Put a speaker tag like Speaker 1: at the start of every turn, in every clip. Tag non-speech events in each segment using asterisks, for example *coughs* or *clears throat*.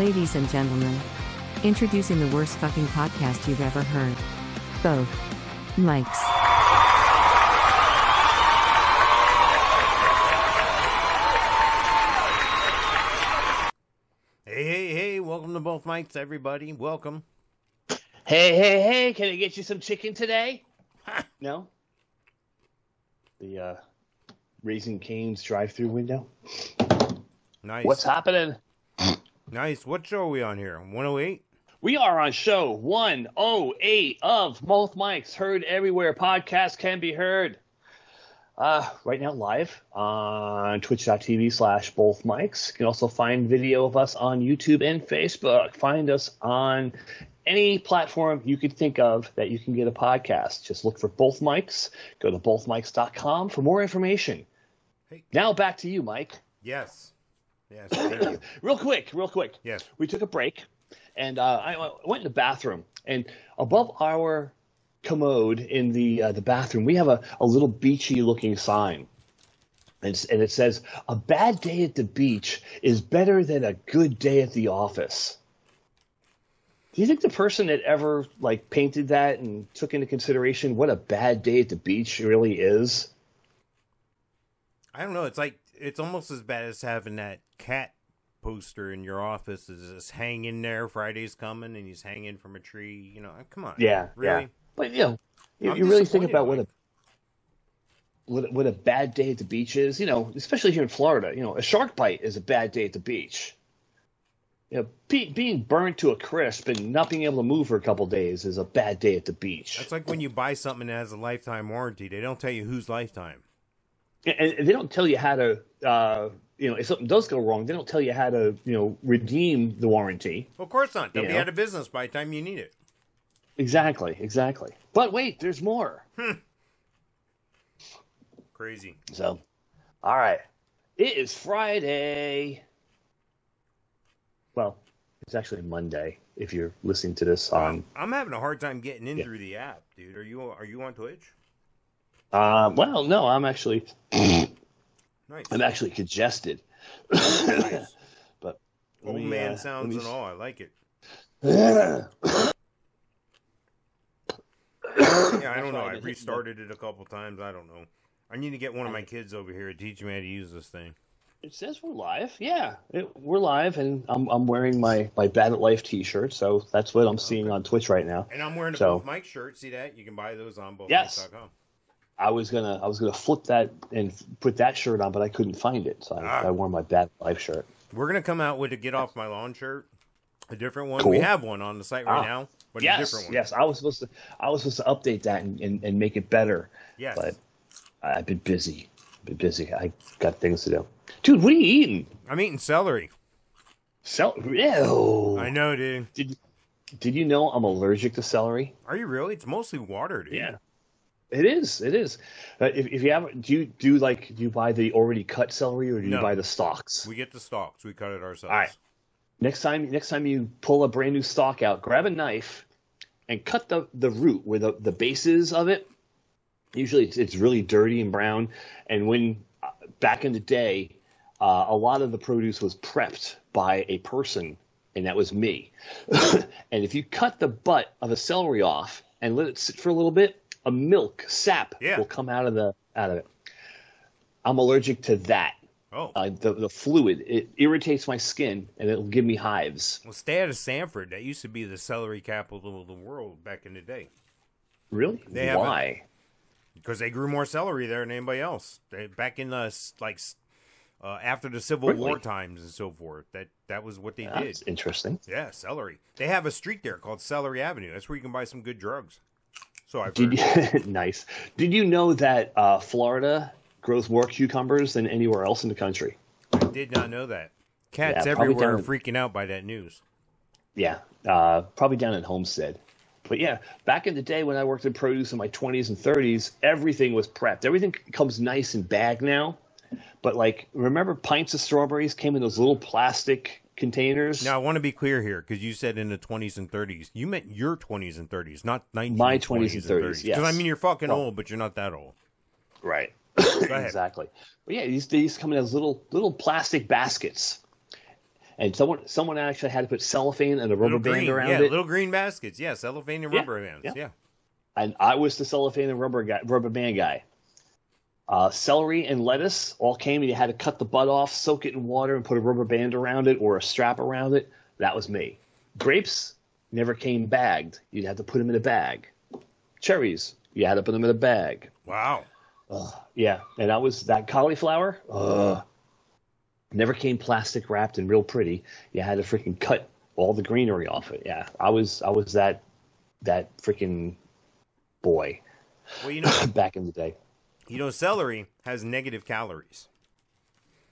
Speaker 1: Ladies and gentlemen, introducing the worst fucking podcast you've ever heard. Both. Mikes.
Speaker 2: Hey, hey, hey, welcome to both mikes, everybody. Welcome.
Speaker 3: Hey, hey, hey, can I get you some chicken today? *laughs* no? The uh, Raising Cane's drive through window?
Speaker 2: Nice.
Speaker 3: What's happening?
Speaker 2: Nice. What show are we on here? 108?
Speaker 3: We are on show 108 of Both Mikes, heard everywhere. Podcast can be heard. Uh, right now, live on twitch.tv slash both mikes. You can also find video of us on YouTube and Facebook. Find us on any platform you could think of that you can get a podcast. Just look for both mikes. Go to bothmikes.com for more information.
Speaker 2: Hey.
Speaker 3: Now back to you, Mike.
Speaker 2: Yes. Yes.
Speaker 3: Real quick, real quick.
Speaker 2: Yes.
Speaker 3: We took a break, and uh, I I went in the bathroom, and above our commode in the uh, the bathroom, we have a, a little beachy looking sign. And, and it says, "A bad day at the beach is better than a good day at the office." Do you think the person that ever like painted that and took into consideration what a bad day at the beach really is?
Speaker 2: I don't know. It's like, it's almost as bad as having that cat poster in your office is just hanging there. Friday's coming and he's hanging from a tree. You know, come on.
Speaker 3: Yeah,
Speaker 2: Really?
Speaker 3: yeah. But you know, you, you really think
Speaker 2: disappointed,
Speaker 3: about what a what, what a bad day at the beach is. You know, especially here in Florida. You know, a shark bite is a bad day at the beach. You know, be, being burnt to a crisp and not being able to move for a couple days is a bad day at the beach.
Speaker 2: It's like when you buy something that has a lifetime warranty, they don't tell you whose lifetime.
Speaker 3: And, they don't tell you how to. Uh, you know, if something does go wrong, they don't tell you how to. You know, redeem the warranty.
Speaker 2: Well, of course not. They'll be
Speaker 3: Yeah.
Speaker 2: out of business by the time you need it.
Speaker 3: Exactly, exactly. But wait, there's more.
Speaker 2: Crazy.
Speaker 3: So, all right. It is Friday. Well, it's actually Monday if you're listening to this on.
Speaker 2: I'm having a hard time getting in
Speaker 3: Yeah.
Speaker 2: through the app, dude. Are you are you on Twitch?
Speaker 3: Uh, well, no, I'm actually
Speaker 2: Nice.
Speaker 3: I'm actually congested.
Speaker 2: Nice. *laughs*
Speaker 3: But
Speaker 2: Old
Speaker 3: me,
Speaker 2: man
Speaker 3: uh,
Speaker 2: sounds and all. I like it. *coughs*
Speaker 3: yeah,
Speaker 2: I don't know. I restarted it a couple times. I don't know. I need to get one of my kids over here to teach me how to use this thing.
Speaker 3: It says we're live. Yeah, it, we're live, and I'm I'm wearing my my Bad at Life T-shirt, so that's what I'm seeing on Twitch right now.
Speaker 2: And I'm wearing a
Speaker 3: So-
Speaker 2: Mike shirt. See that? You can buy those on both.
Speaker 3: Yes.
Speaker 2: bothmikes.com.
Speaker 3: I was gonna I was gonna flip that and put that shirt on, but I couldn't find it, so I,
Speaker 2: Ah.
Speaker 3: I wore my Bad Life shirt.
Speaker 2: We're gonna come out with a get off my lawn shirt, a different one.
Speaker 3: Cool.
Speaker 2: We have one on the site right
Speaker 3: Ah.
Speaker 2: now, but a
Speaker 3: yes,
Speaker 2: different one.
Speaker 3: yes. I was supposed to I was supposed to update that and, and, and make it better,
Speaker 2: Yes.
Speaker 3: but I've been busy. Been busy. I got things to do. Dude, what are you eating?
Speaker 2: I'm eating celery.
Speaker 3: Cel- Ew.
Speaker 2: I know, dude.
Speaker 3: Did you Did you know I'm allergic to celery?
Speaker 2: Are you really? It's mostly water, dude.
Speaker 3: Yeah. It is. It is. Uh, if, if you have, do you do like do you buy the already cut celery or do you
Speaker 2: No.
Speaker 3: buy the stalks?
Speaker 2: We get the stalks. We cut it ourselves.
Speaker 3: All right. Next time, next time you pull a brand new stalk out, grab a knife and cut the the root where the the bases of it. Usually, it's, it's really dirty and brown. And when uh, back in the day, uh, a lot of the produce was prepped by a person, and that was me. *coughs* and if you cut the butt of a celery off and let it sit for a little bit, a milk sap
Speaker 2: Yeah.
Speaker 3: will come out of the out of it. I'm allergic to that.
Speaker 2: Oh.
Speaker 3: Uh, the the fluid it irritates my skin and it'll give me hives.
Speaker 2: Well, stay out of Sanford. That used to be the celery capital of the world back in the day.
Speaker 3: Really?
Speaker 2: They
Speaker 3: Why?
Speaker 2: because they grew more celery there than anybody else. They, back in the like uh, after the Civil
Speaker 3: Really?
Speaker 2: War times and so forth. That that was what they
Speaker 3: That's
Speaker 2: did.
Speaker 3: interesting.
Speaker 2: Yeah, celery. They have a street there called Celery Avenue. That's where you can buy some good drugs. So I've
Speaker 3: Did you, *laughs* nice. Did you know that uh, Florida grows more cucumbers than anywhere else in the country?
Speaker 2: I did not know that. Cats
Speaker 3: Yeah,
Speaker 2: everywhere are freaking out by that news.
Speaker 3: Yeah, uh, probably down in Homestead. But yeah, back in the day when I worked in produce in my 20s and 30s, everything was prepped. Everything comes nice and bagged now. But like, remember pints of strawberries came in those little plastic containers?
Speaker 2: Now I want to be clear here because you said in the 20s and 30s. You meant your 20s and 30s, not 19
Speaker 3: My 20s and 30s, yes.
Speaker 2: Because I mean you're fucking
Speaker 3: Well-
Speaker 2: old, but you're not that old.
Speaker 3: Right. *coughs*
Speaker 2: Go ahead.
Speaker 3: exactly. But yeah, these these come in as little little plastic baskets, and someone someone actually had to put cellophane and a rubber
Speaker 2: little
Speaker 3: band
Speaker 2: green,
Speaker 3: around
Speaker 2: yeah,
Speaker 3: it.
Speaker 2: little green baskets. Yeah, cellophane and
Speaker 3: Yeah,
Speaker 2: rubber bands.
Speaker 3: yeah.
Speaker 2: Yeah.
Speaker 3: and I was the cellophane and rubber guy, rubber band guy. Uh, celery and lettuce all came, and you had to cut the butt off, soak it in water, and put a rubber band around it or a strap around it. That was me. Grapes never came bagged. You'd have to put them in a bag. Cherries, you had to put them in a bag.
Speaker 2: Wow.
Speaker 3: Yeah, and I was that cauliflower. Uh, never came plastic wrapped and real pretty. You had to freaking cut all the greenery off it. Yeah, I was I was that that freaking boy
Speaker 2: Well, you know, *laughs*
Speaker 3: back in the day.
Speaker 2: You know, celery has negative calories.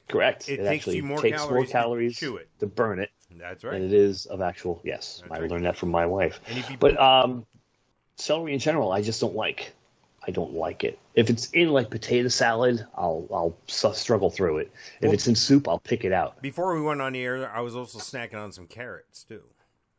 Speaker 3: Correct.
Speaker 2: It takes
Speaker 3: actually
Speaker 2: you more
Speaker 3: takes
Speaker 2: calories
Speaker 3: more
Speaker 2: to
Speaker 3: calories
Speaker 2: it.
Speaker 3: to burn it
Speaker 2: That's right.
Speaker 3: it is of actual. Yes,
Speaker 2: That's
Speaker 3: I
Speaker 2: right.
Speaker 3: learned that from my wife.
Speaker 2: And
Speaker 3: But um, celery in general, I just don't like. I don't like it. If it's in like potato salad, I'll I'll struggle through it. If
Speaker 2: Well-
Speaker 3: it's in soup, I'll pick it out.
Speaker 2: Before we went on the air, I was also snacking on some carrots too.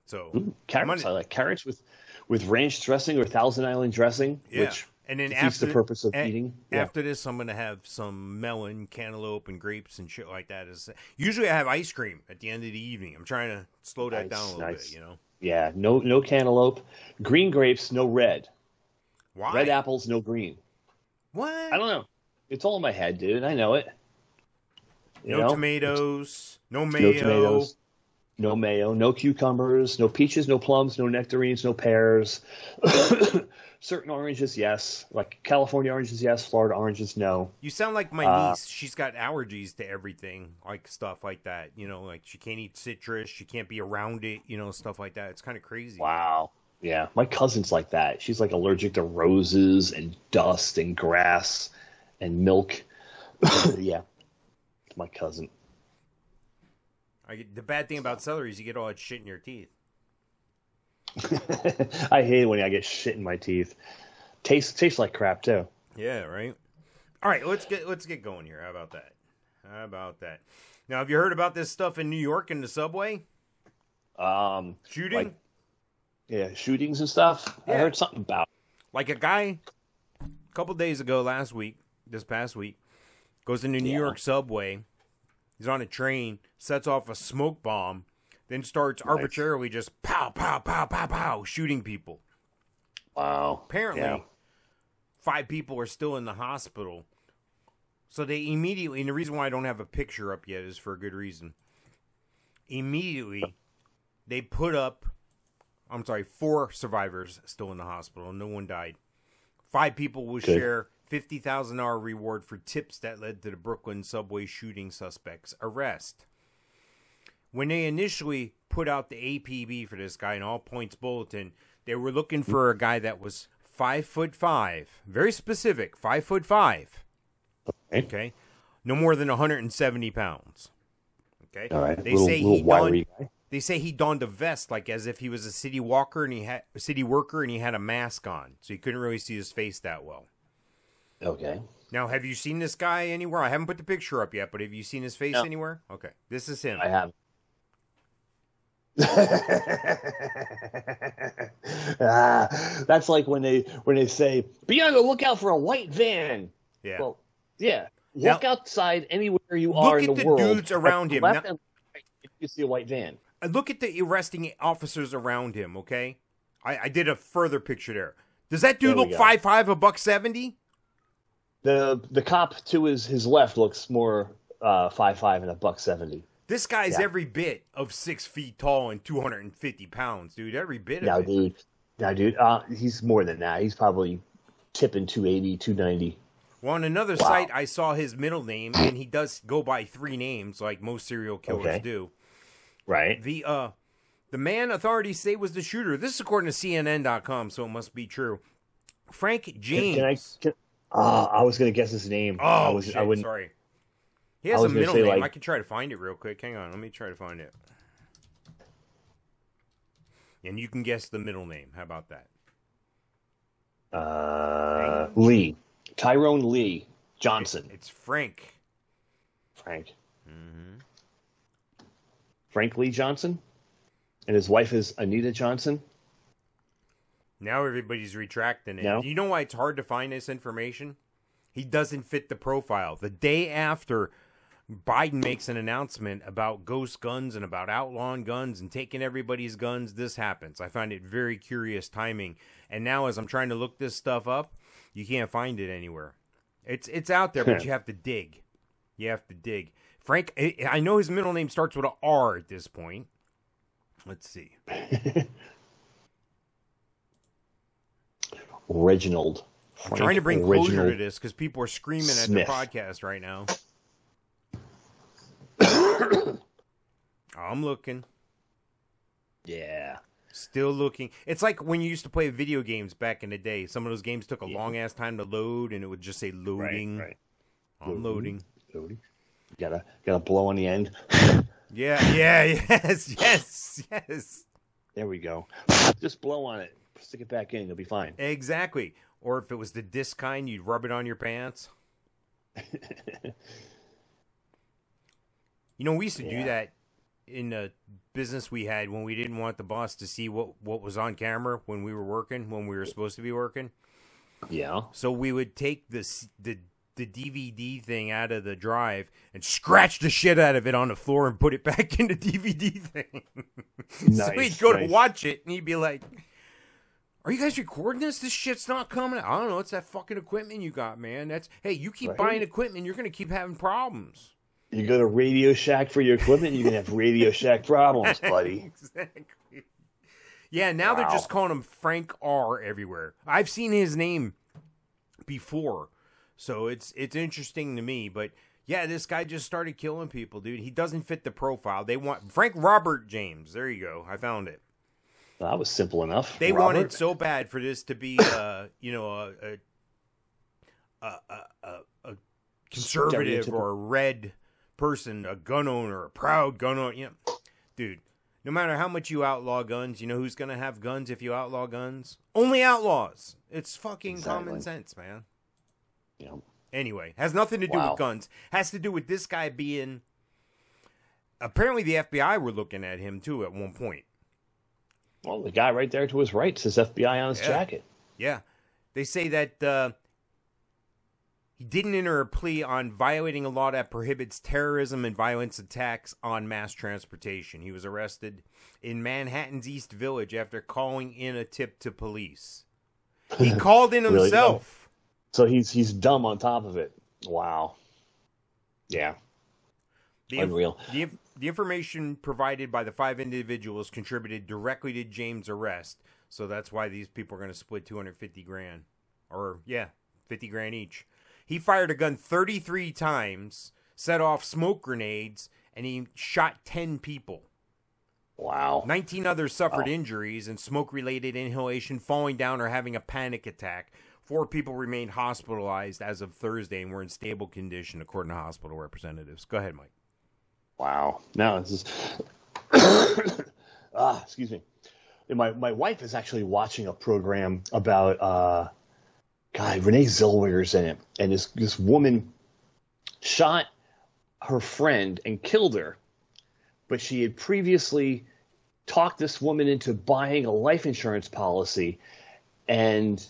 Speaker 2: So
Speaker 3: Ooh, carrots,
Speaker 2: I'm
Speaker 3: I like carrots with with ranch dressing or Thousand Island dressing,
Speaker 2: Yeah.
Speaker 3: which
Speaker 2: and then after
Speaker 3: the purpose of
Speaker 2: a-
Speaker 3: eating. Yeah.
Speaker 2: After this, I'm gonna have some melon, cantaloupe, and grapes and shit like that. Is usually I have ice cream at the end of the evening. I'm trying to slow that
Speaker 3: Nice,
Speaker 2: down a little
Speaker 3: nice.
Speaker 2: bit. You know
Speaker 3: yeah, no no cantaloupe, green grapes, no red,
Speaker 2: why?
Speaker 3: red apples, no green.
Speaker 2: What?
Speaker 3: I don't know. It's all in my head, dude. I know it. You
Speaker 2: no
Speaker 3: know?
Speaker 2: tomatoes. No
Speaker 3: No
Speaker 2: mayo.
Speaker 3: tomatoes, no mayo, no cucumbers, no peaches, no plums, no nectarines, no pears. *coughs* Certain oranges, yes. Like California oranges, yes. Florida oranges, no.
Speaker 2: You sound like my
Speaker 3: Uh,
Speaker 2: niece. She's got allergies to everything, like stuff like that. You know, like she can't eat citrus. She can't be around it. You know, stuff like that. It's kind of crazy.
Speaker 3: Wow. Yeah, my cousin's like that. She's like allergic to roses and dust and grass and milk. *coughs* yeah, my cousin.
Speaker 2: I get, the bad thing about celery is you get all that shit in your teeth. *laughs*
Speaker 3: I hate it when I get shit in my teeth. Tastes tastes like crap too.
Speaker 2: Yeah, right. All right, let's get let's get going here. How about that? How about that? Now, have you heard about this stuff in New York in the subway
Speaker 3: Um,
Speaker 2: shooting?
Speaker 3: Like- yeah, shootings and stuff. I heard something about.
Speaker 2: like a guy a couple days ago last week this past week goes into new
Speaker 3: Yeah.
Speaker 2: york subway he's on a train sets off a smoke bomb then starts
Speaker 3: Nice.
Speaker 2: arbitrarily just pow pow pow pow pow shooting people
Speaker 3: Wow.
Speaker 2: apparently
Speaker 3: Yeah.
Speaker 2: five people are still in the hospital so they immediately and the reason why i don't have a picture up yet is for a good reason immediately they put up i'm sorry four survivors still in the hospital no one died five people will
Speaker 3: Good.
Speaker 2: share $50000 reward for tips that led to the brooklyn subway shooting suspect's arrest. When they initially put out the apb for this guy in all points bulletin they were looking for a guy that was five foot five very specific five foot five.
Speaker 3: Okay.
Speaker 2: okay. No more than 170 pounds. Okay.
Speaker 3: All right.
Speaker 2: they
Speaker 3: little,
Speaker 2: say
Speaker 3: little
Speaker 2: he
Speaker 3: wiry
Speaker 2: donned, they say he donned a vest like as if he was a city walker and he had a city worker and he had a mask on so you couldn't really see his face that well
Speaker 3: Okay.
Speaker 2: now have you seen this guy anywhere i haven't put the picture up yet but have you seen his face
Speaker 3: No.
Speaker 2: anywhere okay this is him
Speaker 3: I have. *laughs* ah, that's like when they when they say, "Be on the lookout for a white van."
Speaker 2: yeah
Speaker 3: Well, yeah.
Speaker 2: Now-
Speaker 3: outside anywhere you
Speaker 2: Look
Speaker 3: are
Speaker 2: at
Speaker 3: in the,
Speaker 2: the
Speaker 3: world.
Speaker 2: dudes around
Speaker 3: At the
Speaker 2: him.
Speaker 3: Left
Speaker 2: Now-
Speaker 3: and right, you see a white van.
Speaker 2: Look at the arresting officers around him okay i, I did a further picture there does that dude look
Speaker 3: go.
Speaker 2: five five a buck 70
Speaker 3: The the cop to his his left looks more uh, five five and a buck seventy.
Speaker 2: This guy's
Speaker 3: Yeah.
Speaker 2: every bit of six feet tall and 250 pounds, dude. Every bit
Speaker 3: Now, dude, now, dude, uh, he's more than that. He's probably tipping 280, 290.
Speaker 2: Well, on another
Speaker 3: Wow.
Speaker 2: site, I saw his middle name, and he does go by three names, like most serial killers
Speaker 3: Okay.
Speaker 2: do.
Speaker 3: Right.
Speaker 2: The uh, the man authorities say was the shooter. This is according to CNN.com, so it must be true. Frank
Speaker 3: Can,
Speaker 2: James.
Speaker 3: can I? Can, uh, I was gonna guess his name.
Speaker 2: oh,
Speaker 3: I was.
Speaker 2: shit,
Speaker 3: I wouldn't.
Speaker 2: sorry. He has a middle name.
Speaker 3: like-
Speaker 2: I can try to find it real quick. Hang on, let me try to find it. And you can guess the middle name. How about that?
Speaker 3: Uh, Lee, Tyrone Lee Johnson.
Speaker 2: It's Frank.
Speaker 3: Frank.
Speaker 2: hmm
Speaker 3: Frank Lee Johnson, and his wife is Anita Johnson.
Speaker 2: Now everybody's retracting it.
Speaker 3: No.
Speaker 2: You know why it's hard to find this information? He doesn't fit the profile. The day after Biden makes an announcement about ghost guns and about outlawing guns and taking everybody's guns, this happens. I find it very curious timing. And now, as I'm trying to look this stuff up, you can't find it anywhere. It's it's out there, but *laughs* you have to dig. You have to dig. Frank, I know his middle name starts with a R at this point. Let's see. *laughs*
Speaker 3: Reginald.
Speaker 2: I'm trying to bring Reginald closure to this because people are screaming Smith. at the podcast right now. I'm looking.
Speaker 3: Yeah.
Speaker 2: Still looking. It's like when you used to play video games back in the day. Some of those games took a
Speaker 3: Yeah.
Speaker 2: long ass time to load, and it would just say loading.
Speaker 3: Right, right.
Speaker 2: I'm loading.
Speaker 3: Loading. Gotta gotta blow on the end.
Speaker 2: Yeah, yeah, *laughs* yes, yes, yes.
Speaker 3: There we go. Just blow on it. Stick it back in. You'll be fine.
Speaker 2: Exactly. Or if it was the disc kind, you'd rub it on your pants. *laughs* You know, we used to do that in a business we had when we didn't want the boss to see what what was on camera when we were working, when we were supposed to be working.
Speaker 3: Yeah.
Speaker 2: So we would take this the the DVD thing out of the drive and scratch the shit out of it on the floor and put it *laughs* back in the DVD thing. *laughs*
Speaker 3: Nice, so
Speaker 2: he'd go
Speaker 3: nice.
Speaker 2: to watch it and he'd be like, "Are you guys recording this? This shit's not coming. I don't know. It's that fucking equipment you got, man. That's hey, you keep
Speaker 3: Right.
Speaker 2: buying equipment, you're gonna keep having problems."
Speaker 3: You go to Radio Shack for your equipment, you're gonna have Radio Shack problems, *laughs* buddy.
Speaker 2: exactly. Yeah, now they're just calling him Frank R everywhere. I've seen his name before, so it's it's interesting to me. But yeah, this guy just started killing people, dude. He doesn't fit the profile. They want Frank Robert James. There you go. I found it.
Speaker 3: That was simple enough.
Speaker 2: They
Speaker 3: Robert.
Speaker 2: wanted so bad for this to be, uh, *coughs* you know, a a a, a, conservative or a red person, a gun owner, a proud gun owner. You know, dude. No matter how much you outlaw guns, you know who's gonna have guns if you outlaw guns? Only outlaws. It's fucking common sense, man.
Speaker 3: Yeah.
Speaker 2: Anyway, has nothing to do
Speaker 3: Wow.
Speaker 2: with guns. Has to do with this guy being. Apparently, the FBI were looking at him too at one point.
Speaker 3: Well, the guy right there to his right says FBI on his
Speaker 2: Yeah.
Speaker 3: jacket.
Speaker 2: Yeah. They say that uh, he didn't enter a plea on violating a law that prohibits terrorism and violence attacks on mass transportation. He was arrested in Manhattan's East Village after calling in a tip to police. He *laughs* called in
Speaker 3: Really?
Speaker 2: himself.
Speaker 3: So he's he's dumb on top of it. Wow. Yeah.
Speaker 2: The,
Speaker 3: Unreal.
Speaker 2: The, the information provided by the five individuals contributed directly to James' arrest. So that's why these people are going to split 250 grand. Or, yeah, 50 grand each. He fired a gun 33 times, set off smoke grenades, and he shot 10 people.
Speaker 3: Wow.
Speaker 2: 19 others suffered
Speaker 3: Wow.
Speaker 2: injuries and smoke related inhalation, falling down, or having a panic attack. Four people remained hospitalized as of Thursday and were in stable condition, according to hospital representatives. Go ahead, Mike.
Speaker 3: Wow. Now this is *coughs* ah, excuse me. And my my wife is actually watching a program about uh God, Renee Zellweger's in it. And this this woman shot her friend and killed her. But she had previously talked this woman into buying a life insurance policy and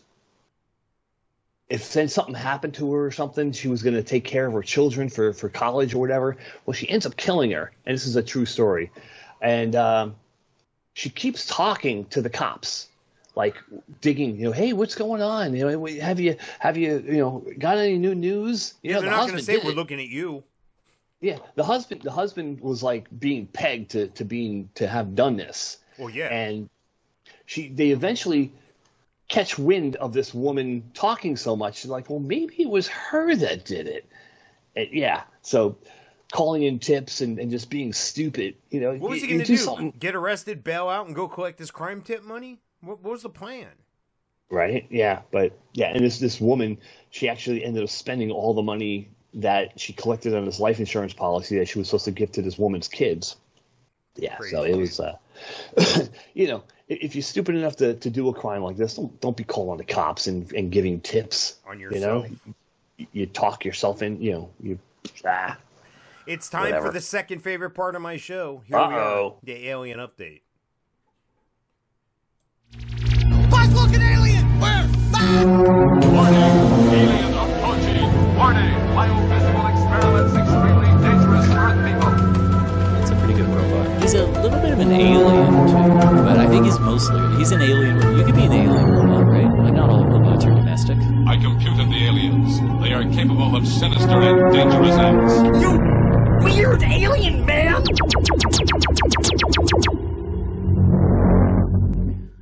Speaker 3: if then something happened to her or something, she was going to take care of her children for, for college or whatever. Well, she ends up killing her, and this is a true story. And um, she keeps talking to the cops, like digging, you know, hey, what's going on? You know, have you have you you know got any new news? You
Speaker 2: Yeah,
Speaker 3: know,
Speaker 2: they're
Speaker 3: the
Speaker 2: not going to
Speaker 3: husband
Speaker 2: say we're
Speaker 3: it.
Speaker 2: looking at you.
Speaker 3: Yeah, the husband the husband was like being pegged to to being to have done this
Speaker 2: Well, yeah.
Speaker 3: and she they eventually catch wind of this woman talking so much she's like well maybe it was her that did it and yeah so calling in tips and, and just being stupid you know
Speaker 2: what was he going to do?
Speaker 3: something
Speaker 2: Get arrested, bail out, and go collect his crime tip money? What, what was the plan?
Speaker 3: right yeah but yeah and this this woman she actually ended up spending all the money that she collected on this life insurance policy that she was supposed to give to this woman's kids yeah so it was uh *laughs* you know if you're stupid enough to, to do a crime like this, don't don't be calling the cops and, and giving tips.
Speaker 2: On yourself.
Speaker 3: You know, you talk yourself in. You know, you ah.
Speaker 2: It's time
Speaker 3: Whatever.
Speaker 2: for the second favorite part of my show. Here Uh-oh. we are, the alien update.
Speaker 4: What's looking alien? Where? Ah!
Speaker 5: Warning! Alien approaching! Warning! Biophysical experiments extremely dangerous for people.
Speaker 6: It's a pretty good robot. He's a little bit of an alien too he's mostly he's an alien. You could be an alien robot, right? But not all robots are domestic.
Speaker 5: I computed the aliens. They are capable of sinister and dangerous acts.
Speaker 4: You weird alien man!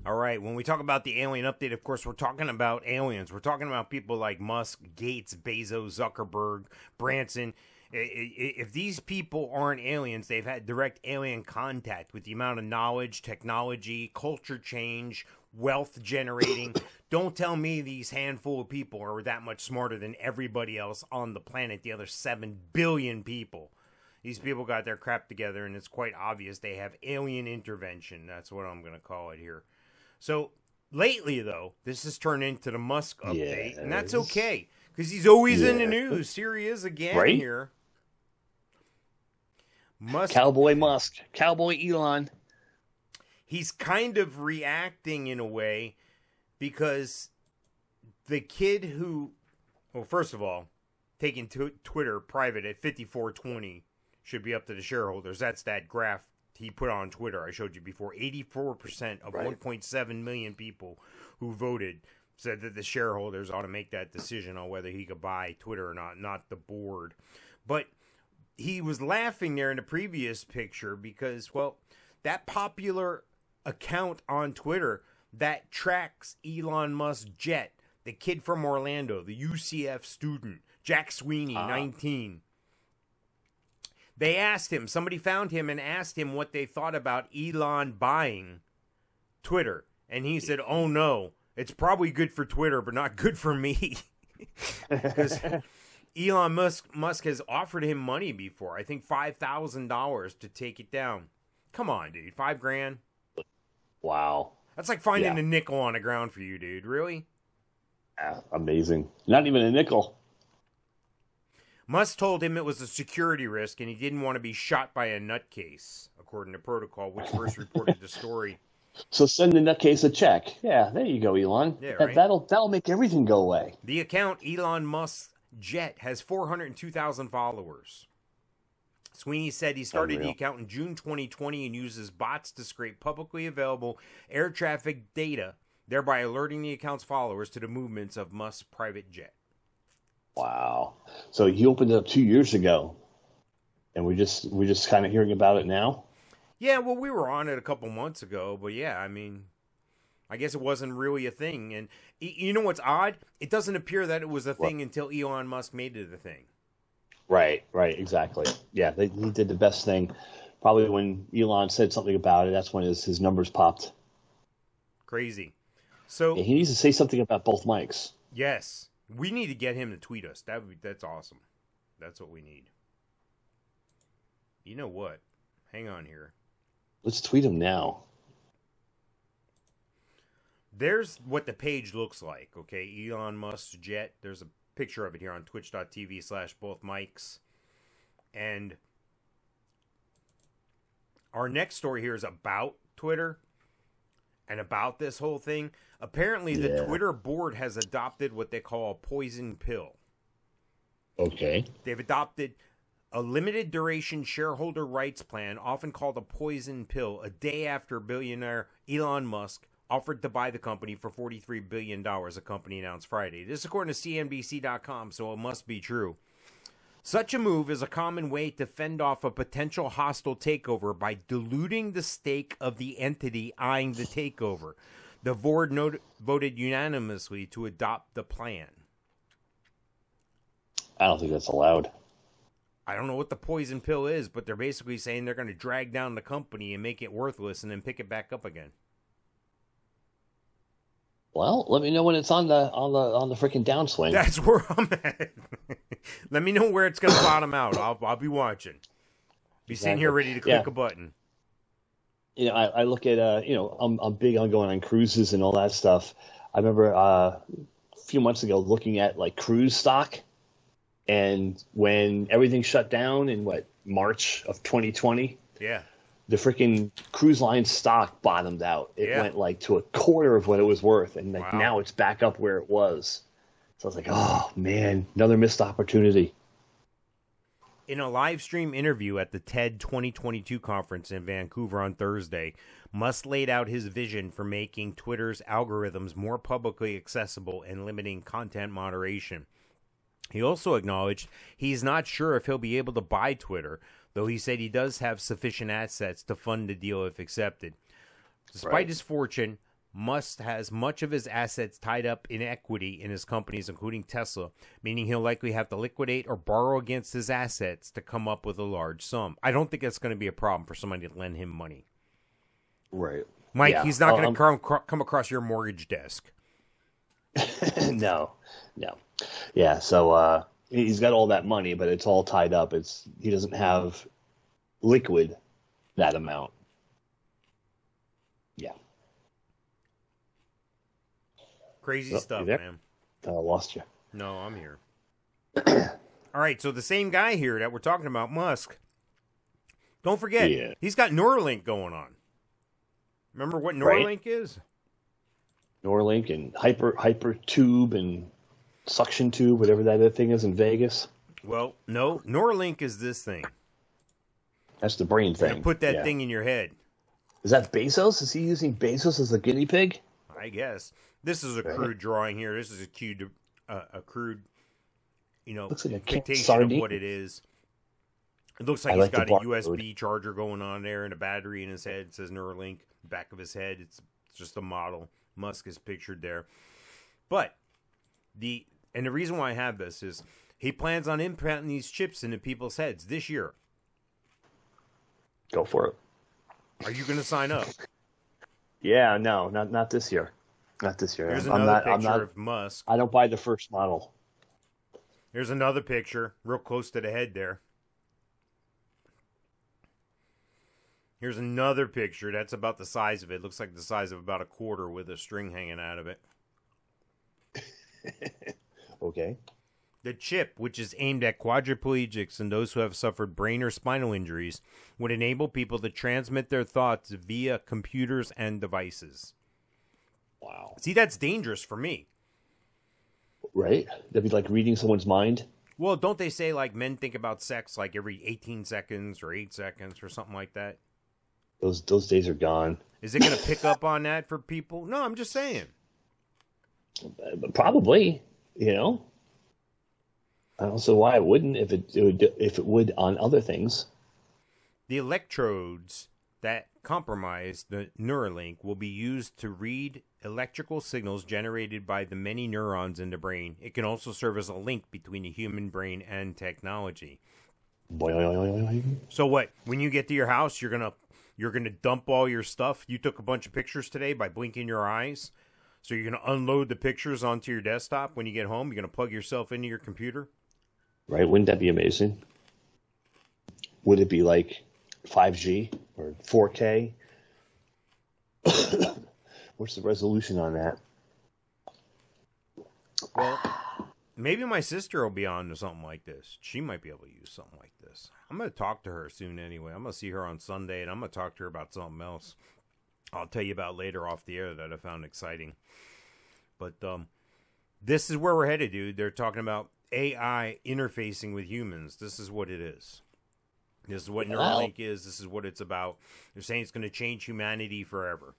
Speaker 2: All right, when we talk about the alien update, of course, we're talking about aliens. We're talking about people like Musk, Gates, Bezos, Zuckerberg, Branson. If these people aren't aliens, they've had direct alien contact with the amount of knowledge, technology, culture change, wealth generating. *coughs* Don't tell me these handful of people are that much smarter than everybody else on the planet, the other 7 billion people. These people got their crap together, and it's quite obvious they have alien intervention. That's what I'm going to call it here. So lately, though, this has turned into the Musk update, and that's okay because he's always in the news. Here he is again
Speaker 3: Right?
Speaker 2: here. Musk,
Speaker 3: Cowboy Musk, Cowboy Elon.
Speaker 2: he's kind of reacting in a way because the kid who, well, first of all, taking Twitter private at 5420 should be up to the shareholders. That's that graph he put on Twitter I showed you before. 84% of
Speaker 3: Right.
Speaker 2: 1.7 million people who voted said that the shareholders ought to make that decision on whether he could buy Twitter or not, not the board. But he was laughing there in the previous picture because, well, that popular account on Twitter that tracks Elon Musk's jet, the kid from Orlando, the UCF student, Jack Sweeney, ah. 19. They asked him, somebody found him and asked him what they thought about Elon buying Twitter. And he said, Oh no, it's probably good for Twitter, but not good for me. *laughs* Because Elon Musk, Musk has offered him money before. I think $5,000 to take it down. Come on, dude. Five grand?
Speaker 3: Wow.
Speaker 2: That's like finding
Speaker 3: Yeah.
Speaker 2: a nickel on the ground for you, dude. Really?
Speaker 3: Yeah, amazing. Not even a nickel.
Speaker 2: Musk told him it was a security risk and he didn't want to be shot by a nutcase, according to Protocol, which first *laughs* reported the story.
Speaker 3: So send the nutcase a check. Yeah, there you go, Elon.
Speaker 2: Yeah, right.
Speaker 3: That'll that'll make everything go away.
Speaker 2: The account Elon Musk Jet has 402,000 followers. Sweeney said he started the account in June 2020 and uses bots to scrape publicly available air traffic data, thereby alerting the account's followers to the movements of Musk's private jet.
Speaker 3: Wow. So he opened it up two years ago, and we just we're just kind of hearing about it now.
Speaker 2: Yeah, well, we were on it a couple months ago, but yeah, I mean, I guess it wasn't really a thing. And you know what's odd? It doesn't appear that it was a thing until Elon Musk made it a thing.
Speaker 3: Right. Right. Exactly. Yeah, they, he did the best thing. Probably when Elon said something about it, that's when his, his numbers popped.
Speaker 2: Crazy. So
Speaker 3: Yeah, he needs to say something about both mikes.
Speaker 2: yes, we need to get him to tweet us. That would be, that's awesome. That's what we need. You know what? Hang on here.
Speaker 3: Let's tweet him now.
Speaker 2: There's what the page looks like. Okay, Elon Musk's jet. There's a picture of it here on twitch.tv slash both mikes. And our next story here is about Twitter and about this whole thing. Apparently, the Twitter board has adopted what they call a poison pill.
Speaker 3: Okay.
Speaker 2: They've adopted a limited duration shareholder rights plan, often called a poison pill, a day after billionaire Elon Musk offered to buy the company for $43 billion, a company announced Friday. This is according to CNBC.com, so it must be true. Such a move is a common way to fend off a potential hostile takeover by diluting the stake of the entity eyeing the takeover. The board voted unanimously to adopt the plan.
Speaker 3: I don't think that's allowed.
Speaker 2: I don't know what the poison pill is, but they're basically saying they're going to drag down the company and make it worthless and then pick it back up again.
Speaker 3: Well, let me know when it's on the on the on the freaking downswing.
Speaker 2: That's where I'm at. *laughs* Let me know where it's going *coughs* to bottom out. I'll I'll be watching. Be sitting here ready to click
Speaker 3: Yeah.
Speaker 2: a button.
Speaker 3: you know, I, I look at, uh, you know, I'm, I'm big on going on cruises and all that stuff. I remember uh, a few months ago looking at like cruise stock, and when everything shut down in what March of 2020,
Speaker 2: Yeah.
Speaker 3: The freaking cruise line stock bottomed out. It
Speaker 2: Yeah.
Speaker 3: went like to a quarter of what it was worth, and like
Speaker 2: Wow.
Speaker 3: now it's back up where it was. So I was like, oh man, another missed opportunity.
Speaker 2: In a live stream interview at the TED 2022 conference in Vancouver on Thursday, Musk laid out his vision for making Twitter's algorithms more publicly accessible and limiting content moderation. He also acknowledged he's not sure if he'll be able to buy Twitter, though he said he does have sufficient assets to fund the deal if accepted. Despite
Speaker 3: Right.
Speaker 2: his fortune, Musk has much of his assets tied up in equity in his companies, including Tesla, meaning he'll likely have to liquidate or borrow against his assets to come up with a large sum. I don't think that's going to be a problem for somebody to lend him money.
Speaker 3: Right.
Speaker 2: Mike,
Speaker 3: Yeah.
Speaker 2: he's not going
Speaker 3: Um,
Speaker 2: to come, come across your mortgage desk. *laughs*
Speaker 3: no, no. Yeah, so uh, he's got all that money, but it's all tied up. It's he doesn't have liquid that amount. Yeah,
Speaker 2: Crazy
Speaker 3: Oh,
Speaker 2: stuff, man.
Speaker 3: Uh, I lost you.
Speaker 2: No, I'm here. *clears throat* All right, so the same guy here that we're talking about, Musk. Don't forget,
Speaker 3: Yeah.
Speaker 2: he's got Neuralink going on. Remember what
Speaker 3: Right.
Speaker 2: Neuralink is?
Speaker 3: Neuralink and hyper hyper tube and suction tube, whatever that other thing is in Vegas.
Speaker 2: Well, no, Neuralink is this thing.
Speaker 3: That's the brain thing.
Speaker 2: put that
Speaker 3: Yeah.
Speaker 2: thing in your head.
Speaker 3: Is that Bezos? Is he using Bezos as a guinea pig?
Speaker 2: I guess this is a
Speaker 3: Right.
Speaker 2: crude drawing here. This is a crude, uh, a crude, you know,
Speaker 3: Looks like a
Speaker 2: dictation of what it is. It looks like
Speaker 3: I
Speaker 2: he's
Speaker 3: like
Speaker 2: got a. USB charger going on there and a battery in his head. It says Neuralink. Back of his head, it's, it's just a model. Musk is pictured there. But the and the reason why I have this is he plans on implanting these chips into people's heads this year.
Speaker 3: Go for it.
Speaker 2: Are you going to sign up?
Speaker 3: Yeah, no, not not this year. Not this year.
Speaker 2: Here's
Speaker 3: I'm
Speaker 2: another
Speaker 3: not. I'm
Speaker 2: picture
Speaker 3: not.
Speaker 2: of Musk.
Speaker 3: I don't buy the first model.
Speaker 2: Here's another picture, real close to the head there. Here's another picture. That's about the size of it. Looks like the size of about a quarter with a string hanging out of it. *laughs*
Speaker 3: Okay.
Speaker 2: The chip, which is aimed at quadriplegics and those who have suffered brain or spinal injuries, would enable people to transmit their thoughts via computers and devices.
Speaker 3: Wow.
Speaker 2: See, that's dangerous for me.
Speaker 3: Right? That'd be like reading someone's mind.
Speaker 2: Well, don't they say like men think about sex like every 18 seconds or 8 seconds or something like that?
Speaker 3: Those those days are gone.
Speaker 2: Is it going to pick up on that for people? No, I'm just saying.
Speaker 3: Uh, Probably. You know. I don't see why it wouldn't if it, it would if it would on other things.
Speaker 2: The electrodes that compromise the Neuralink will be used to read electrical signals generated by the many neurons in the brain. It can also serve as a link between the human brain and technology.
Speaker 3: Boing.
Speaker 2: So what? When you get to your house, you're gonna you're gonna dump all your stuff. You took a bunch of pictures today by blinking your eyes. So you're gonna unload the pictures onto your desktop when you get home. You're gonna plug yourself into your computer.
Speaker 3: Right? Wouldn't that be amazing? Would it be like 5G or 4K? *coughs* What's the resolution on that?
Speaker 2: Well, maybe my sister will be on to something like this. She might be able to use something like this. I'm going to talk to her soon anyway. I'm going to see her on Sunday and I'm going to talk to her about something else. I'll tell you about later off the air that I found exciting. But um this is where we're headed, dude. They're talking about AI interfacing with humans. This is what it is. This is what. Neuralink is. This is what it's about. They're saying it's going to change humanity forever.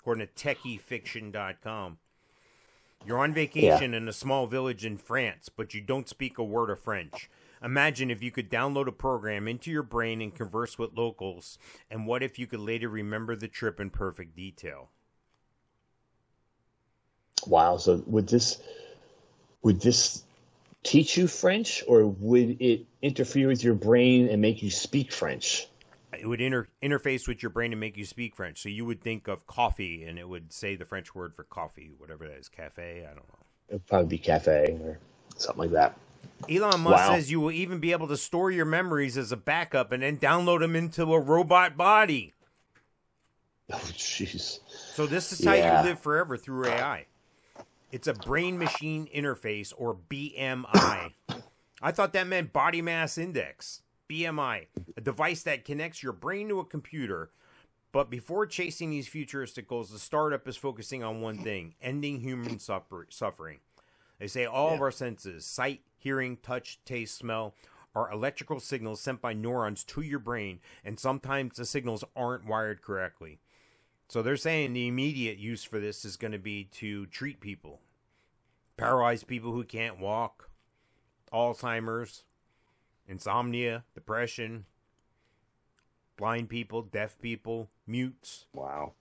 Speaker 2: According to techiefiction.com. You're on vacation in a small village in France, but you don't speak a word of French. Imagine if you could download a program into your brain and converse with locals, and what if you could later remember the trip in perfect detail?
Speaker 3: Wow. So would this would this teach you French, or would it interfere with your brain and make you speak French?
Speaker 2: It would inter- interface with your brain and make you speak French. So you would think of coffee, and it would say the French word for coffee, whatever that is, cafe. I don't know.
Speaker 3: It'd probably be cafe or something like that.
Speaker 2: Elon Musk
Speaker 3: Wow.
Speaker 2: says you will even be able to store your memories as a backup and then download them into a robot body. *laughs*
Speaker 3: Oh, jeez.
Speaker 2: So this is how
Speaker 3: Yeah.
Speaker 2: you live forever through AI. It's a brain machine interface or BMI. I thought that meant body mass index. BMI, a device that connects your brain to a computer. But before chasing these futuristic goals, the startup is focusing on one thing ending human suffer- suffering. They say all of our senses sight, hearing, touch, taste, smell are electrical signals sent by neurons to your brain, and sometimes the signals aren't wired correctly. So they're saying the immediate use for this is going to be to treat people, paralyze people who can't walk, Alzheimer's, insomnia, depression, blind people, deaf people, mutes.
Speaker 3: Wow.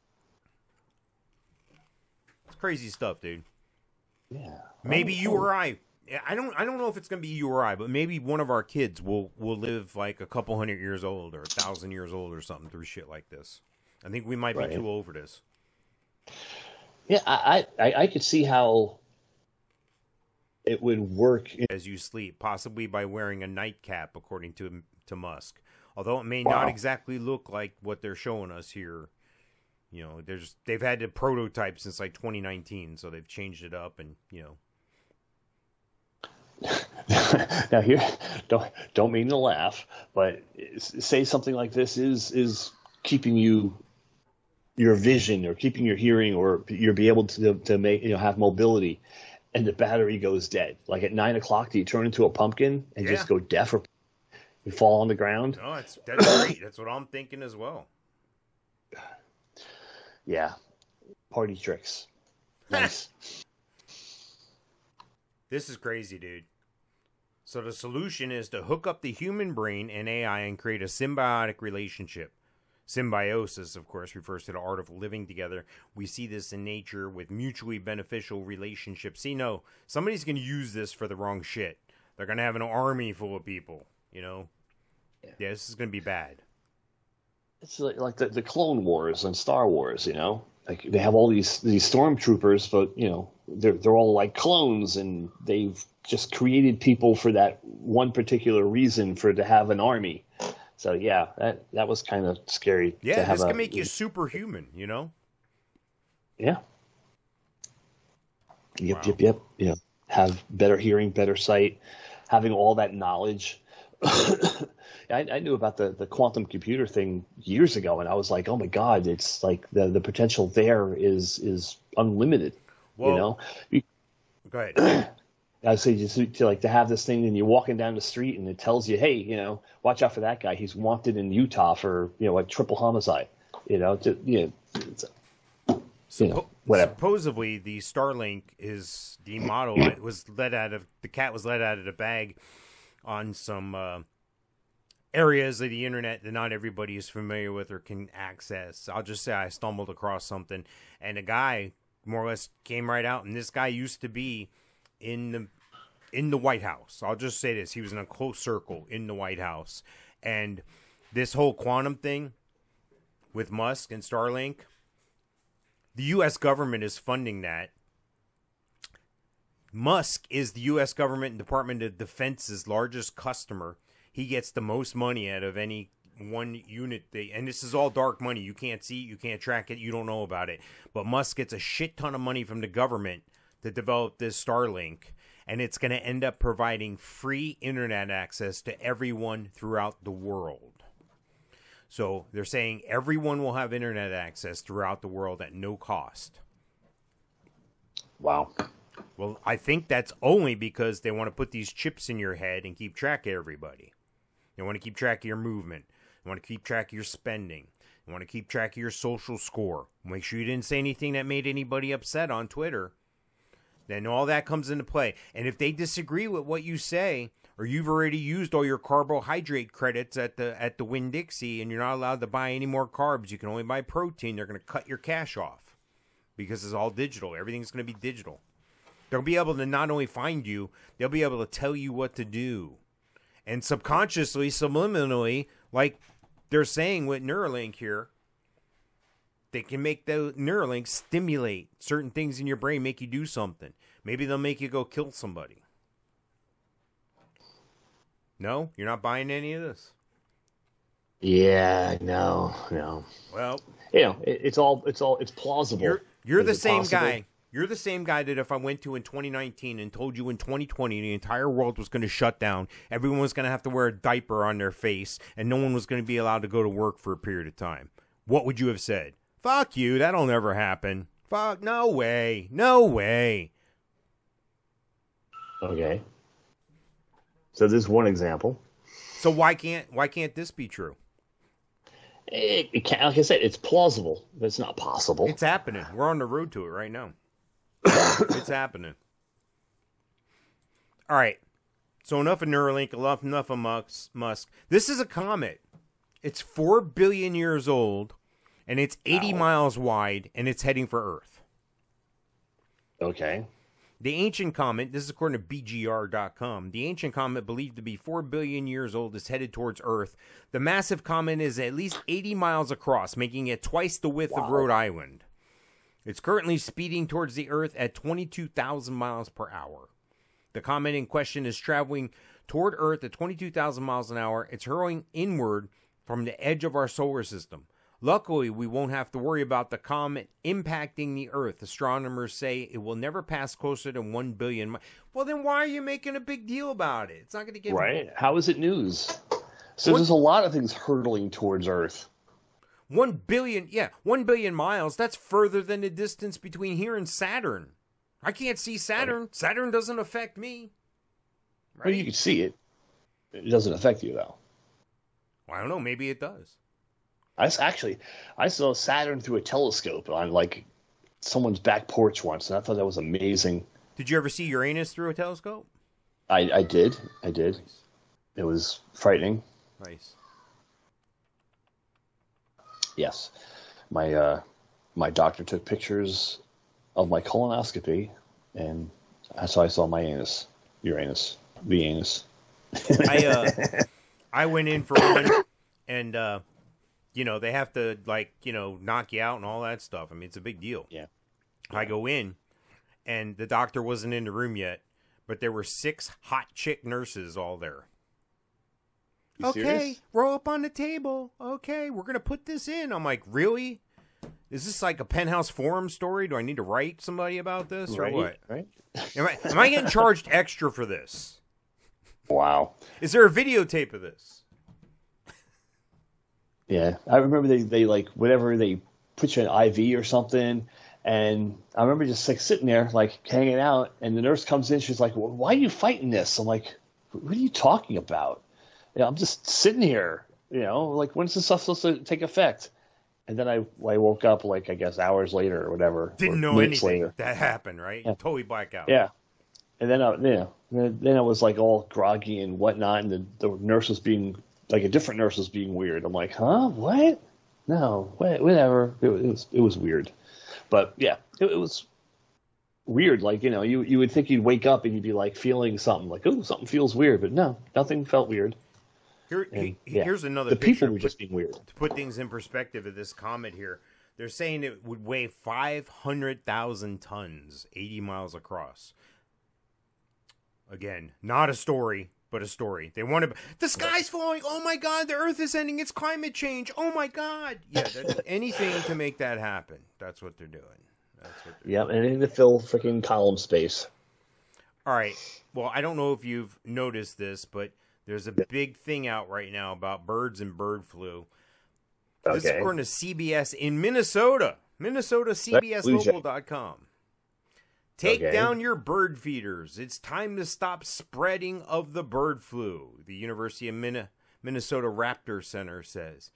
Speaker 2: It's crazy stuff, dude.
Speaker 3: Yeah.
Speaker 2: Maybe
Speaker 3: Oh,
Speaker 2: you
Speaker 3: oh.
Speaker 2: or I. I don't. I don't know if it's gonna be you or I, but maybe one of our kids will will live like a couple hundred years old or a thousand years old or something through shit like this. I think we might
Speaker 3: Right.
Speaker 2: be too old for this.
Speaker 3: Yeah, I, I, I- I could see how it would work. In,
Speaker 2: as you sleep, possibly by wearing a nightcap, according to to Musk. Although it may
Speaker 3: Wow.
Speaker 2: not exactly look like what they're showing us here. You know, there's they've had a prototype since like 2019, so they've changed it up, and you know, *laughs*
Speaker 3: now here, don't don't mean to laugh, but say something like this is is keeping you your vision or keeping your hearing or you're be able to to make you know have mobility, and the battery goes dead. Like at nine o'clock, do you turn into a pumpkin and
Speaker 2: Yeah.
Speaker 3: just go deaf or you fall on the ground?
Speaker 2: no, it's that's great. That's what I'm thinking as well. *sighs*
Speaker 3: Yeah, party tricks. *laughs* Nice.
Speaker 2: This is crazy, dude. So the solution is to hook up the human brain and AI and create a symbiotic relationship. Symbiosis, of course, refers to the art of living together. We see this in nature with mutually beneficial relationships. See, no, somebody's going to use this for the wrong shit. They're going to have an army full of people, you know? Yeah, this is going to be bad.
Speaker 3: it's like, like the, the Clone Wars and Star Wars, you know. Like they have all these these stormtroopers, but you know they're they're all like clones, and they've just created people for that one particular reason for to have an army. So yeah, that that was kind of scary. to
Speaker 2: Yeah, this
Speaker 3: a,
Speaker 2: can make you superhuman, you know?
Speaker 3: Yeah. Yep,
Speaker 2: Wow.
Speaker 3: yep, yep. Know, have better hearing, better sight, having all that knowledge. *coughs* I, I knew about the, the quantum computer thing years ago, and I was like, oh my god, it's like the, the potential there is is unlimited.
Speaker 2: Well-
Speaker 3: you know,
Speaker 2: Go ahead. *coughs*
Speaker 3: I say just to, like to have this thing, and you're walking down the street, and it tells you, hey, you know, watch out for that guy. He's wanted in Utah for you know a triple homicide. You know, to, you know, it's, you know, whatever.
Speaker 2: Supposedly, the Starlink is the model. It was let out of the cat was let out of the bag on some uh, areas of the internet that not everybody is familiar with or can access. I'll just say I stumbled across something, and a guy more or less came right out. And this guy used to be in the in the White House. I'll just say this: he was in a close circle in the White House, and this whole quantum thing with Musk and Starlink the U.S. government is funding that. Musk is the U.S. government and Department of Defense's largest customer. He gets the most money out of any one unit. They, and this is all dark money. You can't see it, you can't track it, you don't know about it. But Musk gets a shit ton of money from the government to develop this Starlink. And it's going to end up providing free internet access to everyone throughout the world. So they're saying everyone will have internet access throughout the world at no cost.
Speaker 3: Wow.
Speaker 2: Well, I think that's only because they want to put these chips in your head and keep track of everybody. They want to keep track of your movement. They want to keep track of your spending. They want to keep track of your social score. Make sure you didn't say anything that made anybody upset on Twitter. Then all that comes into play. And if they disagree with what you say, or you've already used all your carbohydrate credits at the at the Winn Dixie, and you're not allowed to buy any more carbs, you can only buy protein. They're going to cut your cash off because it's all digital. Everything's going to be digital. They'll be able to not only find you, they'll be able to tell you what to do. And subconsciously, subliminally, like they're saying with Neuralink here, they can make the Neuralink stimulate certain things in your brain, make you do something. Maybe they'll make you go kill somebody. No, you're not buying any of this.
Speaker 3: Yeah, no, no.
Speaker 2: Well,
Speaker 3: You know, it, it's all it's all it's plausible.
Speaker 2: You're you're the same
Speaker 3: possible?
Speaker 2: guy. You're the same guy that if I went to in 2019 and told you in 2020 the entire world was going to shut down, everyone was going to have to wear a diaper on their face, and no one was going to be allowed to go to work for a period of time. What would you have said? Fuck you. That'll never happen. Fuck. No way. No way.
Speaker 3: Okay. So this is one example.
Speaker 2: So why can't why can't this be true?
Speaker 3: It, it can, like I said, it's plausible, but it's not possible.
Speaker 2: It's happening. We're on the road to it right now. *coughs* it's happening. All right. So enough of Neuralink, enough, enough of Musk, Musk. This is a comet. It's four billion years old, and it's 80
Speaker 3: Wow.
Speaker 2: miles wide, and it's heading for Earth.
Speaker 3: Okay.
Speaker 2: The ancient comet, this is according to BGR.com, the ancient comet believed to be 4 billion years old is headed towards Earth. The massive comet is at least 80 miles across, making it twice the width of Rhode Island. It's currently speeding towards the Earth at 22,000 miles per hour. The comet in question is traveling toward Earth at 22,000 miles an hour. It's hurling inward from the edge of our solar system. Luckily, we won't have to worry about the comet impacting the Earth. Astronomers say it will never pass closer than 1 billion. mi- Well, then why are you making a big deal about it? It's not going to get
Speaker 3: Right. How is it news? So
Speaker 2: What-
Speaker 3: there's a lot of things hurtling towards Earth.
Speaker 2: 1 billion, yeah, 1 billion miles. That's further than the distance between here and Saturn. I can't see Saturn. Saturn doesn't affect me.
Speaker 3: Well, you can see it. It doesn't affect you though.
Speaker 2: Well, I don't know. Maybe it does.
Speaker 3: I actually I saw Saturn through a telescope on like someone's back porch once, and I thought that was amazing.
Speaker 2: Did you ever see Uranus through a telescope?
Speaker 3: I, I did, I did. It was frightening.
Speaker 2: Nice.
Speaker 3: Yes, my uh, my doctor took pictures of my colonoscopy, and that's how I saw my anus, Uranus, the anus.
Speaker 2: I uh, *laughs* I went in for one, and uh, you know they have to like you know knock you out and all that stuff. I mean it's a big deal.
Speaker 3: Yeah.
Speaker 2: I go in, and the doctor wasn't in the room yet, but there were six hot chick nurses all there.
Speaker 3: You
Speaker 2: okay,
Speaker 3: serious?
Speaker 2: roll up on the table. Okay, we're gonna put this in. I'm like, really? Is this like a penthouse forum story? Do I need to write somebody about this or
Speaker 3: Right,
Speaker 2: what?
Speaker 3: right.
Speaker 2: Am I, am I getting charged extra for this?
Speaker 3: Wow.
Speaker 2: Is there a videotape of this?
Speaker 3: Yeah, I remember they, they like whatever they put you an IV or something, and I remember just like sitting there like hanging out, and the nurse comes in, she's like, well, "Why are you fighting this?" I'm like, "What are you talking about?" You know, I'm just sitting here, you know, like when's this stuff supposed to take effect? And then I I woke up like I guess hours later or whatever.
Speaker 2: Didn't
Speaker 3: or
Speaker 2: know anything
Speaker 3: later.
Speaker 2: that happened, right?
Speaker 3: Yeah.
Speaker 2: Totally black out.
Speaker 3: Yeah. And then, I, you know, then then I was like all groggy and whatnot, and the, the nurse was being like a different nurse was being weird. I'm like, huh, what? No, what, whatever. It, was- it was it was weird, but yeah, it, it was weird. Like you know, you you would think you'd wake up and you'd be like feeling something, like oh, something feels weird, but no, nothing felt weird.
Speaker 2: Here,
Speaker 3: And, yeah,
Speaker 2: here's another
Speaker 3: The
Speaker 2: picture
Speaker 3: people were just being weird.
Speaker 2: to put things in perspective of this comet here. They're saying it would weigh 500,000 tons, 80 miles across. Again, not a story, but a story. They want to. The sky's falling. Oh my God, the Earth is ending. It's climate change. Oh my God. Yeah, that, *laughs* anything to make that happen. That's what they're doing. That's what they're
Speaker 3: Yeah, and anything to fill freaking column space.
Speaker 2: All right. Well, I don't know if you've noticed this, but there's a big thing out right now about birds and bird flu. This is
Speaker 3: Okay.
Speaker 2: according to CBS in Minnesota. Minnesota CBSlocal.com. Take
Speaker 3: Okay.
Speaker 2: down your bird feeders. It's time to stop spreading of the bird flu, the University of Min- Minnesota Raptor Center says.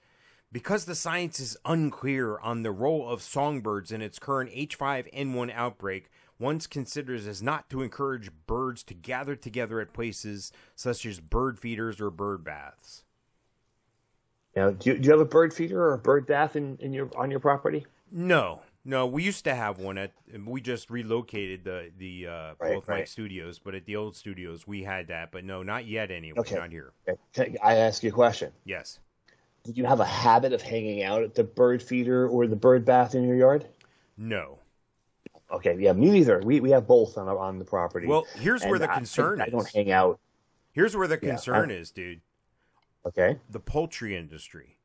Speaker 2: Because the science is unclear on the role of songbirds in its current H5N1 outbreak, once considers as not to encourage birds to gather together at places such as bird feeders or bird baths.
Speaker 3: Now, do you, do you have a bird feeder or a bird bath in, in your on your property?
Speaker 2: No, no, we used to have one at. We just relocated the the uh,
Speaker 3: Right,
Speaker 2: both my
Speaker 3: right.
Speaker 2: studios, but at the old studios we had that, but no, not yet. Anyway,
Speaker 3: Okay.
Speaker 2: not here.
Speaker 3: Okay. I ask you a question?
Speaker 2: Yes,
Speaker 3: Did you have a habit of hanging out at the bird feeder or the bird bath in your yard?
Speaker 2: no.
Speaker 3: Okay, yeah, me neither. We we have both on on the property.
Speaker 2: Well, here's where the
Speaker 3: I-
Speaker 2: concern
Speaker 3: I, I
Speaker 2: is.
Speaker 3: don't hang out.
Speaker 2: Here's where the concern
Speaker 3: I-
Speaker 2: is, dude.
Speaker 3: Okay.
Speaker 2: the poultry industry.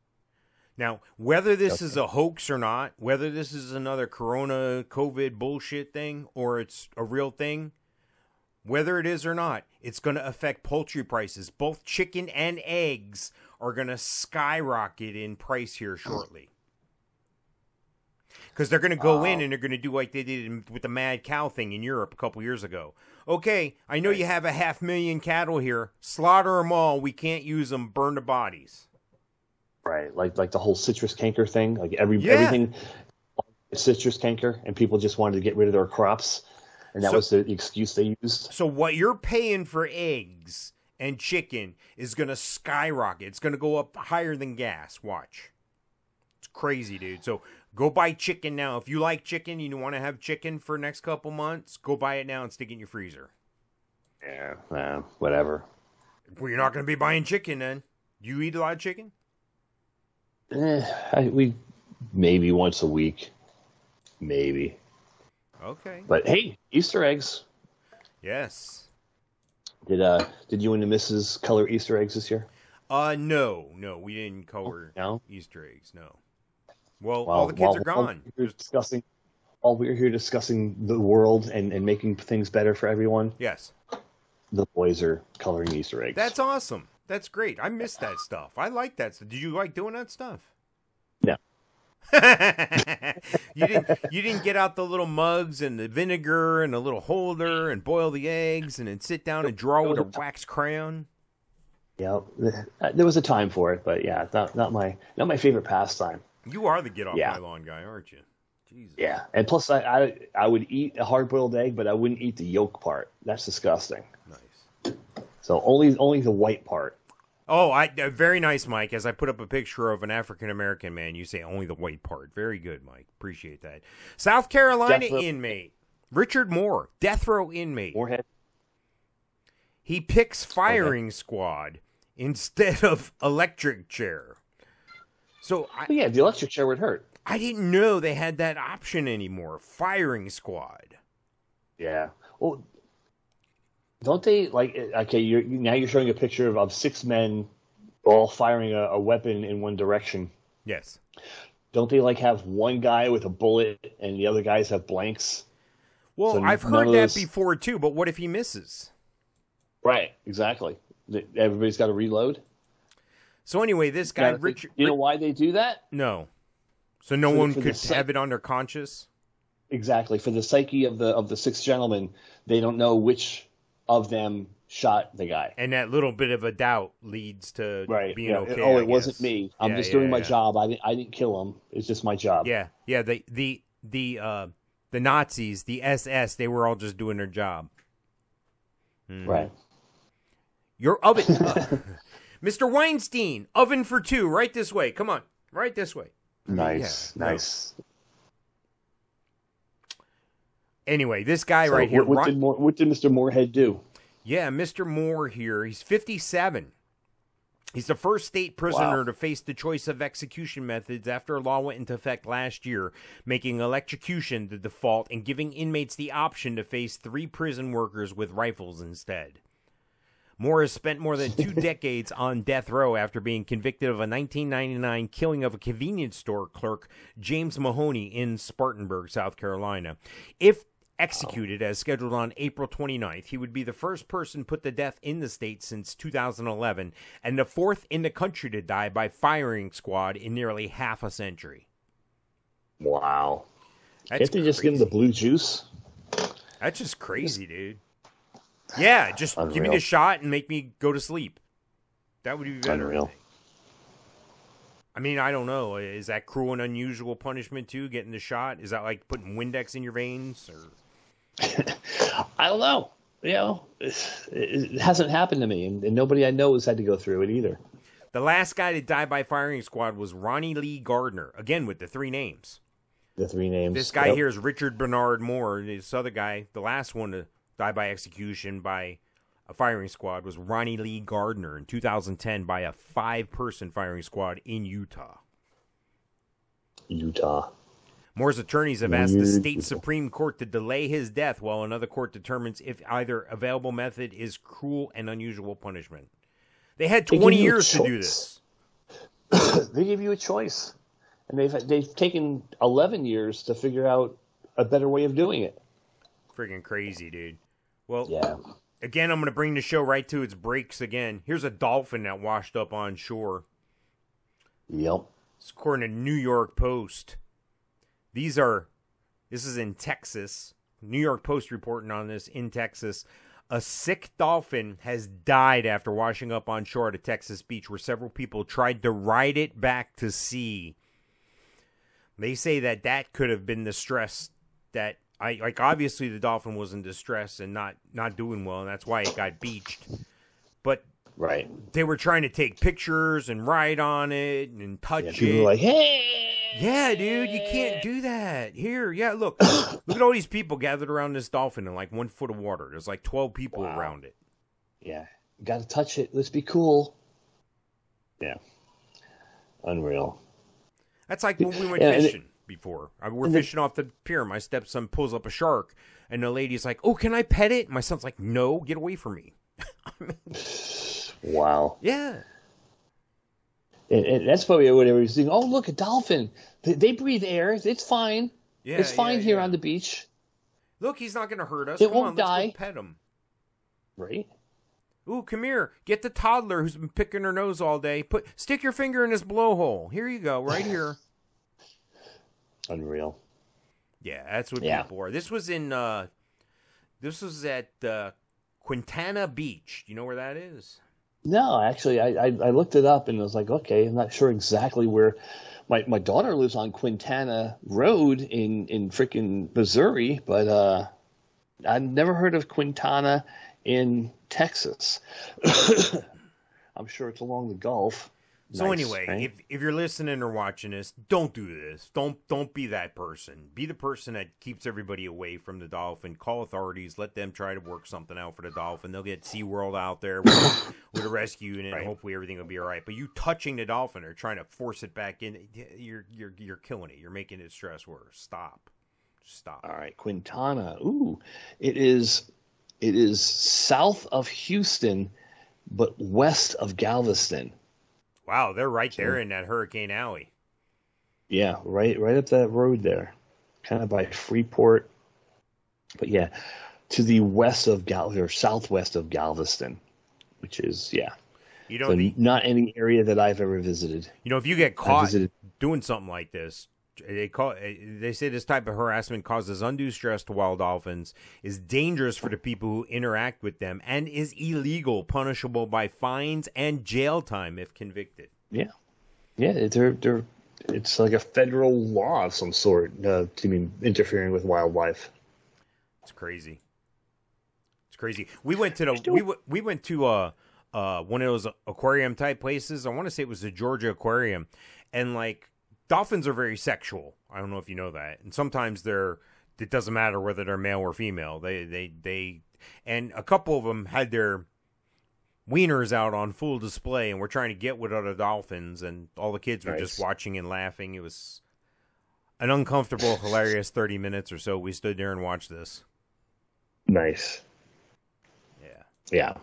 Speaker 2: Now, whether this is a hoax or not, whether this is another corona COVID bullshit thing or it's a real thing, whether it is or not, it's going to affect poultry prices. Both chicken and eggs are going to skyrocket in price here oh. shortly. Because they're going to go in and they're going to do like they did with the mad cow thing in Europe a couple years ago. Okay, I know you have a half million cattle here. Slaughter them all. We can't use them. Burn the bodies.
Speaker 3: Right, like like the whole citrus canker thing. Like every
Speaker 2: Yeah.
Speaker 3: everything citrus canker, and people just wanted to get rid of their crops. and that
Speaker 2: So-
Speaker 3: was the excuse they used.
Speaker 2: So what you're paying for eggs and chicken is going to skyrocket. It's going to go up higher than gas. Watch. It's crazy, dude. So go buy chicken now. If you like chicken, you want to have chicken for next couple months, go buy it now and stick it in your freezer.
Speaker 3: Yeah, uh, whatever.
Speaker 2: Well, you're not going to be buying chicken then. You eat a lot of chicken?
Speaker 3: Eh, I, we maybe once a week, maybe.
Speaker 2: Okay.
Speaker 3: But hey, Easter eggs.
Speaker 2: Yes.
Speaker 3: Did uh did you and the missus color Easter eggs this year?
Speaker 2: Uh no, no, we didn't color
Speaker 3: No.
Speaker 2: Easter eggs. No. Well,
Speaker 3: While-
Speaker 2: all the kids are gone.
Speaker 3: We're discussing. While we're here discussing the world and, and making things better for everyone,
Speaker 2: Yes.
Speaker 3: the boys are coloring Easter eggs.
Speaker 2: That's awesome. That's great. I miss that stuff. I like that stuff. Did you like doing that stuff?
Speaker 3: No. *laughs*
Speaker 2: you didn't you didn't get out the little mugs and the vinegar and the little holder and boil the eggs and then sit down and draw with a wax crayon?
Speaker 3: yeah, uh, there was a time for it, but yeah, not not my not my favorite pastime.
Speaker 2: You are the get off
Speaker 3: Yeah.
Speaker 2: my lawn guy, aren't you? Jesus.
Speaker 3: Yeah, and plus I, I I would eat a hard boiled egg, but I wouldn't eat the yolk part. That's disgusting.
Speaker 2: Nice.
Speaker 3: So only only the white part.
Speaker 2: Oh, I uh, very nice, Mike. As I put up a picture of an African American man, you say only the white part. Very good, Mike. Appreciate that. South Carolina inmate Richard Moore, death row inmate.
Speaker 3: Warhead.
Speaker 2: He picks firing squad instead *laughs* of electric chair. So I,
Speaker 3: yeah, the electric chair would hurt.
Speaker 2: I didn't know they had that option anymore. Firing squad.
Speaker 3: Yeah. Well, don't they like? Okay, you're now you're showing a picture of, of six men all firing a, a weapon in one direction.
Speaker 2: Yes.
Speaker 3: Don't they like have one guy with a bullet and the other guys have blanks?
Speaker 2: Well,
Speaker 3: So
Speaker 2: I've heard that
Speaker 3: those-
Speaker 2: before too, but what if he misses?
Speaker 3: Right. Exactly. Everybody's got to reload.
Speaker 2: So anyway, this guy
Speaker 3: Now,
Speaker 2: Richard
Speaker 3: You know why they do that?
Speaker 2: No. So no
Speaker 3: For
Speaker 2: one
Speaker 3: for
Speaker 2: could
Speaker 3: psych-
Speaker 2: have it on their conscience?
Speaker 3: Exactly. For the psyche of the of the six gentlemen, they don't know which of them shot the guy.
Speaker 2: And that little bit of a doubt leads to
Speaker 3: Right.
Speaker 2: being
Speaker 3: yeah.
Speaker 2: okay.
Speaker 3: oh,
Speaker 2: I
Speaker 3: it wasn't me. I'm
Speaker 2: Yeah,
Speaker 3: just
Speaker 2: yeah,
Speaker 3: doing my job. I didn't I didn't kill him. It's just my job.
Speaker 2: Yeah, yeah. The the the uh the Nazis, the SS, they were all just doing their job. Mhm.
Speaker 3: Right.
Speaker 2: Your oven, *laughs* *laughs* uh, Mr. Weinstein, oven for two, right this way. Come on, right this way.
Speaker 3: Nice.
Speaker 2: Yeah, no. Anyway, this guy
Speaker 3: So
Speaker 2: right here,
Speaker 3: What, what did Moore, what did Mr. Moorhead do?
Speaker 2: Yeah, Mr. Moore here. He's 57. He's the first state prisoner
Speaker 3: Wow.
Speaker 2: to face the choice of execution methods after a law went into effect last year, making electrocution the default and giving inmates the option to face three prison workers with rifles instead. Moore has spent more than two *laughs* decades on death row after being convicted of a 1999 killing of a convenience store clerk, James Mahoney, in Spartanburg, South Carolina. If executed as scheduled on April 29th, he would be the first person put to death in the state since 2011 and the fourth in the country to die by firing squad in nearly half a century.
Speaker 3: Wow.
Speaker 2: That's
Speaker 3: Can't they just give him the blue juice?
Speaker 2: That's just crazy, dude. Yeah, just give me the shot and make me go to sleep. That would be better. I
Speaker 3: Unreal.
Speaker 2: I mean, I don't know. Is that cruel and unusual punishment too? Getting the shot? Is that like putting Windex in your veins? Or *laughs*
Speaker 3: I don't know. You know, it, it hasn't happened to me, and, and nobody I know has had to go through it either.
Speaker 2: the last guy to die by firing squad was Ronnie Lee Gardner. Again with the three names.
Speaker 3: The three names.
Speaker 2: This guy
Speaker 3: Yep.
Speaker 2: here is Richard Bernard Moore. This other guy, the last one to die by execution by a firing squad, was Ronnie Lee Gardner in 2010 by a five-person firing squad in Utah.
Speaker 3: Utah.
Speaker 2: Moore's attorneys have asked the mm-hmm.
Speaker 3: state
Speaker 2: Supreme Court to delay his death while another court determines if either available method is cruel and unusual punishment. They had 20
Speaker 3: you a
Speaker 2: years to do this. *clears throat*
Speaker 3: they give you a choice, and they've they've taken eleven years to figure out a better way of doing it.
Speaker 2: Freaking crazy, dude. Well,
Speaker 3: Yeah.
Speaker 2: again, I'm going to bring the show right to its breaks again. Here's a dolphin that washed up on shore.
Speaker 3: Yep.
Speaker 2: It's according to New York Post. These are, this is in Texas. New York Post reporting on this in Texas. A sick dolphin has died after washing up on shore at a Texas beach where several people tried to ride it back to sea. They say that that could have been the stress that I like obviously the dolphin was in distress and not not doing well, and that's why it got beached. But
Speaker 3: Right.
Speaker 2: they were trying to take pictures and write on it and touch
Speaker 3: Yeah,
Speaker 2: it.
Speaker 3: people were like, hey.
Speaker 2: Yeah, dude, you can't do that. Here, yeah, look, *coughs* look at all these people gathered around this dolphin in like one foot of water. There's like twelve people
Speaker 3: Wow.
Speaker 2: around it.
Speaker 3: Yeah. Got to touch it. Let's be cool. Yeah. Unreal.
Speaker 2: That's like when we went
Speaker 3: Yeah, and it-
Speaker 2: fishing before. I, we're
Speaker 3: and the-
Speaker 2: fishing off the pier. My stepson pulls up a shark, and the lady's like, "Oh, can I pet it?" My son's like, "No, get away from me." *laughs*
Speaker 3: Wow.
Speaker 2: Yeah,
Speaker 3: And, and that's probably what everybody's thinking. Oh, look, a dolphin. They, they breathe air. It's fine.
Speaker 2: yeah,
Speaker 3: it's fine
Speaker 2: yeah,
Speaker 3: here
Speaker 2: yeah.
Speaker 3: on the beach.
Speaker 2: Look, he's not going to hurt us.
Speaker 3: It
Speaker 2: Come
Speaker 3: won't
Speaker 2: on, let's
Speaker 3: die.
Speaker 2: pet him.
Speaker 3: Right?
Speaker 2: Ooh, come here. Get the toddler who's been picking her nose all day. Put stick your finger in his blowhole. Here you go, right here. *sighs*
Speaker 3: Unreal.
Speaker 2: Yeah, that's what
Speaker 3: Yeah.
Speaker 2: people are. This was in uh this was at uh Quintana Beach. You know where that is?
Speaker 3: No, actually, I, I, I looked it up and I was like, okay, I'm not sure exactly where. My, my daughter lives on Quintana Road in, in freaking Missouri, but uh, I've never heard of Quintana in Texas. *coughs* I'm sure it's along the Gulf.
Speaker 2: So
Speaker 3: Nice,
Speaker 2: anyway,
Speaker 3: right?
Speaker 2: if if you're listening or watching this, don't do this. Don't don't be that person. Be the person that keeps everybody away from the dolphin. Call authorities. Let them try to work something out for the dolphin. They'll get SeaWorld out there with, *coughs* with a rescue unit, and
Speaker 3: Right.
Speaker 2: hopefully everything will be all right. But you touching the dolphin or trying to force it back in, you're you're you're killing it. You're making it stress worse. Stop. Stop.
Speaker 3: All right, Quintana. Ooh, it is it is south of Houston, but west of Galveston.
Speaker 2: Wow, they're right there in that Hurricane Alley.
Speaker 3: Yeah, right right up that road there. Kind of by Freeport. But yeah, to the west of Gal or southwest of Galveston, which is yeah.
Speaker 2: You know,
Speaker 3: So not any area that I've ever visited.
Speaker 2: you know, if you get caught
Speaker 3: visited
Speaker 2: doing something like this, they call they say this type of harassment causes undue stress to wild dolphins, is dangerous for the people who interact with them, and is illegal, punishable by fines and jail time if convicted.
Speaker 3: Yeah. Yeah, they're they're it's like a federal law of some sort uh, to be interfering with wildlife.
Speaker 2: It's crazy. It's crazy. We went to the we we went to uh uh one of those aquarium type places. I want to say it was the Georgia Aquarium, and like dolphins are very sexual. I don't know if you know that, and sometimes they're it doesn't matter whether they're male or female. They they they and a couple of them had their wieners out on full display, and we're trying to get with other dolphins, and all the kids were just watching and laughing. It was an uncomfortable, hilarious thirty minutes or so. We stood there and watched this.
Speaker 3: Nice.
Speaker 2: Yeah.
Speaker 3: Yeah.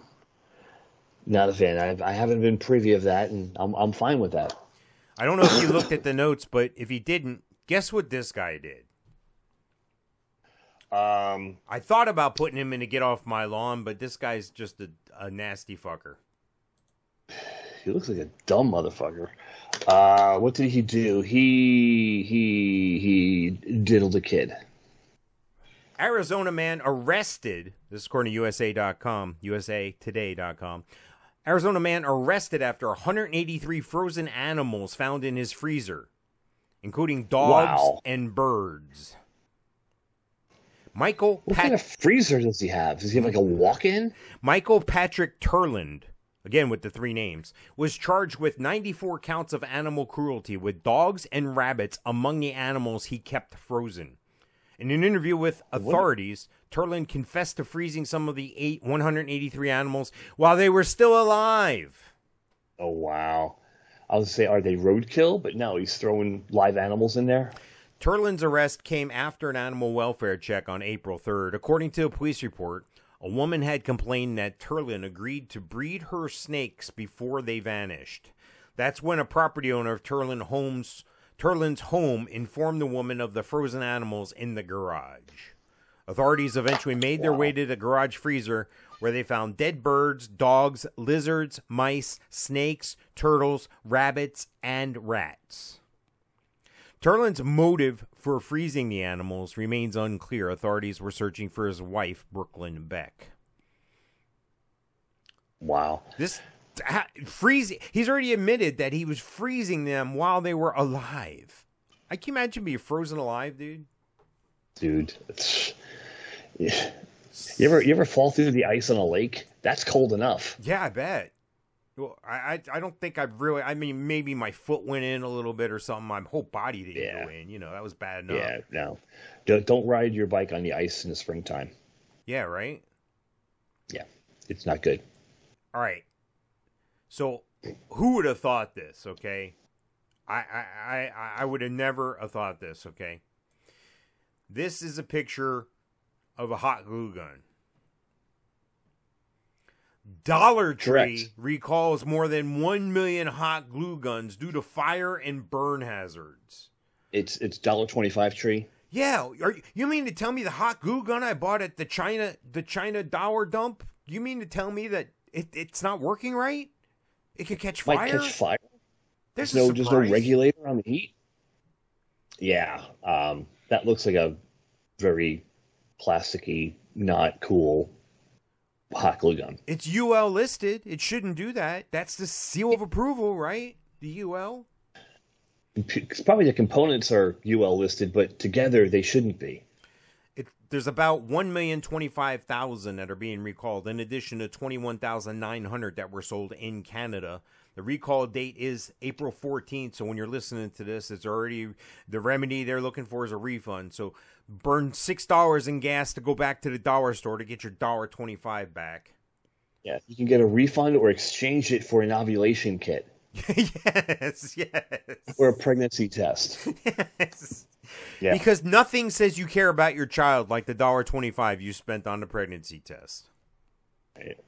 Speaker 3: Not a fan. I've, I haven't been privy of that, and I'm I'm fine with that.
Speaker 2: I don't know if you looked at the notes, but if he didn't, guess what this guy did?
Speaker 3: Um,
Speaker 2: I thought about putting him in to get off my lawn, but this guy's just a, a nasty fucker.
Speaker 3: he looks like a dumb motherfucker. Uh, what did he do? He he he diddled a kid.
Speaker 2: Arizona man arrested. This is according to USA.com, USAToday.com. Arizona man arrested after 183 frozen animals found in his freezer, including dogs
Speaker 3: Wow.
Speaker 2: and birds. Michael
Speaker 3: What
Speaker 2: Pat-
Speaker 3: kind of freezer does he have? Does he have like a walk-in?
Speaker 2: Michael Patrick Turland, again with the three names, was charged with 94 counts of animal cruelty with dogs and rabbits among the animals he kept frozen. In an interview with authorities, Turland confessed to freezing some of the eight, 183 animals while they were still alive.
Speaker 3: Oh wow! I was say, are they roadkill? But no, he's throwing live animals in there.
Speaker 2: Turland's arrest came after an animal welfare check on April 3rd. According to a police report, a woman had complained that Turland agreed to breed her snakes before they vanished. That's when a property owner of Turland Homes Turland's home informed the woman of the frozen animals in the garage. Authorities eventually made their way to the garage freezer where they found dead birds, dogs, lizards, mice, snakes, turtles, rabbits, and rats. Turland's motive for freezing the animals remains unclear. Authorities were searching for his wife, Brooklyn Beck.
Speaker 3: Wow.
Speaker 2: This freezing. He's already admitted that he was freezing them while they were alive. I can you imagine being frozen alive, dude.
Speaker 3: dude. Yeah. You ever you ever fall through the ice on a lake? That's cold enough.
Speaker 2: Yeah, I bet. Well, I, I I don't think I've really. I mean, maybe my foot went in a little bit or something. My whole body didn't
Speaker 3: Yeah.
Speaker 2: go in. You know, that was bad enough.
Speaker 3: Yeah, no. Don't, don't ride your bike on the ice in the springtime.
Speaker 2: Yeah, right.
Speaker 3: Yeah, it's not good.
Speaker 2: All right. So, who would have thought this? Okay, I I I, I would have never have thought this. Okay, this is a picture of a hot glue gun. Dollar Tree
Speaker 3: Correct.
Speaker 2: recalls more than one million hot glue guns due to fire and burn hazards.
Speaker 3: It's it's dollar twenty five tree.
Speaker 2: Yeah, are you, you mean to tell me the hot glue gun I bought at the China the China dollar dump? You mean to tell me that it, it's not working right? It could catch
Speaker 3: Might
Speaker 2: fire.
Speaker 3: catch fire.
Speaker 2: There's
Speaker 3: There's no there's no regulator on the heat. Yeah, um, that looks like a very plasticky, not cool hot glue gun.
Speaker 2: It's UL listed. It shouldn't do that. That's the seal of approval, right? The UL.
Speaker 3: It's probably the components are UL listed, but together they shouldn't be.
Speaker 2: It, there's about one million twenty-five thousand that are being recalled, in addition to twenty-one thousand nine hundred that were sold in Canada. The recall date is April 14th, so when you're listening to this, it's already the remedy they're looking for is a refund. So burn six dollars in gas to go back to the dollar store to get your dollar twenty-five back.
Speaker 3: Yeah, you can get a refund or exchange it for an ovulation kit *laughs*
Speaker 2: yes, yes,
Speaker 3: or a pregnancy test. *laughs*
Speaker 2: yes.
Speaker 3: Yeah.
Speaker 2: Because nothing says you care about your child like the dollar twenty-five you spent on the pregnancy test.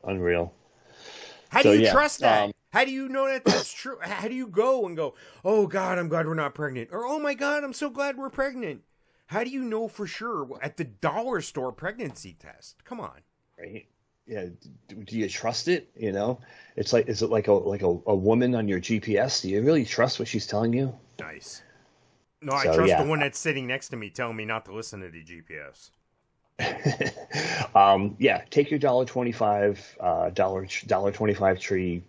Speaker 3: Unreal.
Speaker 2: How
Speaker 3: So,
Speaker 2: do you
Speaker 3: yeah,
Speaker 2: trust that?
Speaker 3: um,
Speaker 2: How do you know that that's true? How do you go and go, oh God, I'm glad we're not pregnant, or oh my God, I'm so glad we're pregnant? How do you know for sure at the dollar store pregnancy test? Come on.
Speaker 3: Right? Yeah. Do, you trust it? You know, it's like is it like a like a, a woman on your GPS? Do you really trust what she's telling you?
Speaker 2: Nice. No, I
Speaker 3: So,
Speaker 2: trust
Speaker 3: yeah.
Speaker 2: the one that's sitting next to me telling me not to listen to the GPS. *laughs*
Speaker 3: um, yeah, take your dollar twenty five, uh, dollar dollar twenty five tree,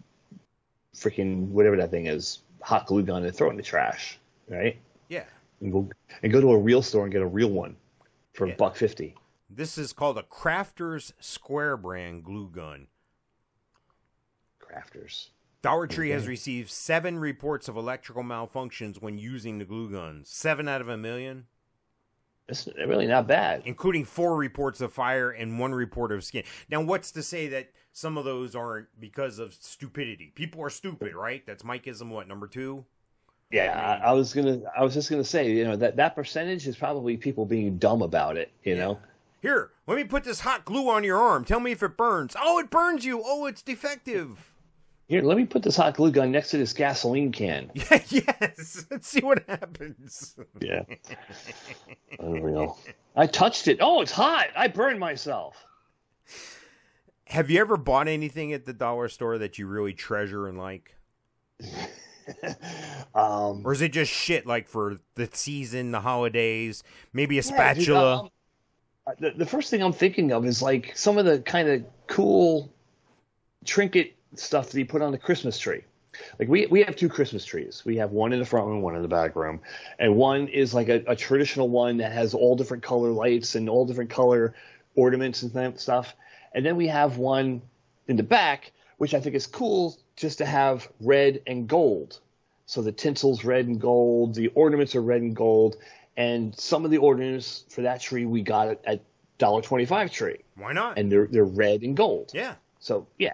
Speaker 3: freaking whatever that thing is, hot glue gun, and throw it in the trash, right?
Speaker 2: Yeah.
Speaker 3: And go and go to a real store and get a real one for
Speaker 2: Yeah.
Speaker 3: a buck fifty.
Speaker 2: This is called a Crafter's Square brand glue gun.
Speaker 3: Crafters.
Speaker 2: Dollar Tree has received seven reports of electrical malfunctions when using the glue guns. Seven out of a million.
Speaker 3: It's really not bad.
Speaker 2: including four reports of fire and one report of skin. Now, what's to say that some of those aren't because of stupidity? People are stupid, right? That's Mikeism. What number two?
Speaker 3: Yeah, I, I was gonna. I was just gonna say, you know, that that percentage is probably people being dumb about it. You know.
Speaker 2: Here, let me put this hot glue on your arm. Tell me if it burns. Oh, it burns you. Oh, it's defective.
Speaker 3: Here, let me put this hot glue gun next to this gasoline can. *laughs*
Speaker 2: yes. Let's see what happens.
Speaker 3: Yeah. *laughs* Unreal. I touched it. Oh, it's hot. I burned myself.
Speaker 2: Have you ever bought anything at the dollar store that you really treasure and like? *laughs*
Speaker 3: Um,
Speaker 2: Or is it just shit like for the season, the holidays, maybe a
Speaker 3: yeah, dude,
Speaker 2: spatula?
Speaker 3: um, the, the first thing I'm thinking of is like some of the kind of cool trinket stuff that you put on the Christmas tree. Like we we have two Christmas trees. We have one in the front room, one in the back room, and one is like a, a traditional one that has all different color lights and all different color ornaments and stuff. And then we have one in the back, which I think is cool, just to have red and gold. So the tinsel's red and gold, the ornaments are red and gold, and some of the ornaments for that tree we got at, at dollar twenty five tree,
Speaker 2: Why not?
Speaker 3: and they're they're red and gold.
Speaker 2: yeah.
Speaker 3: So yeah,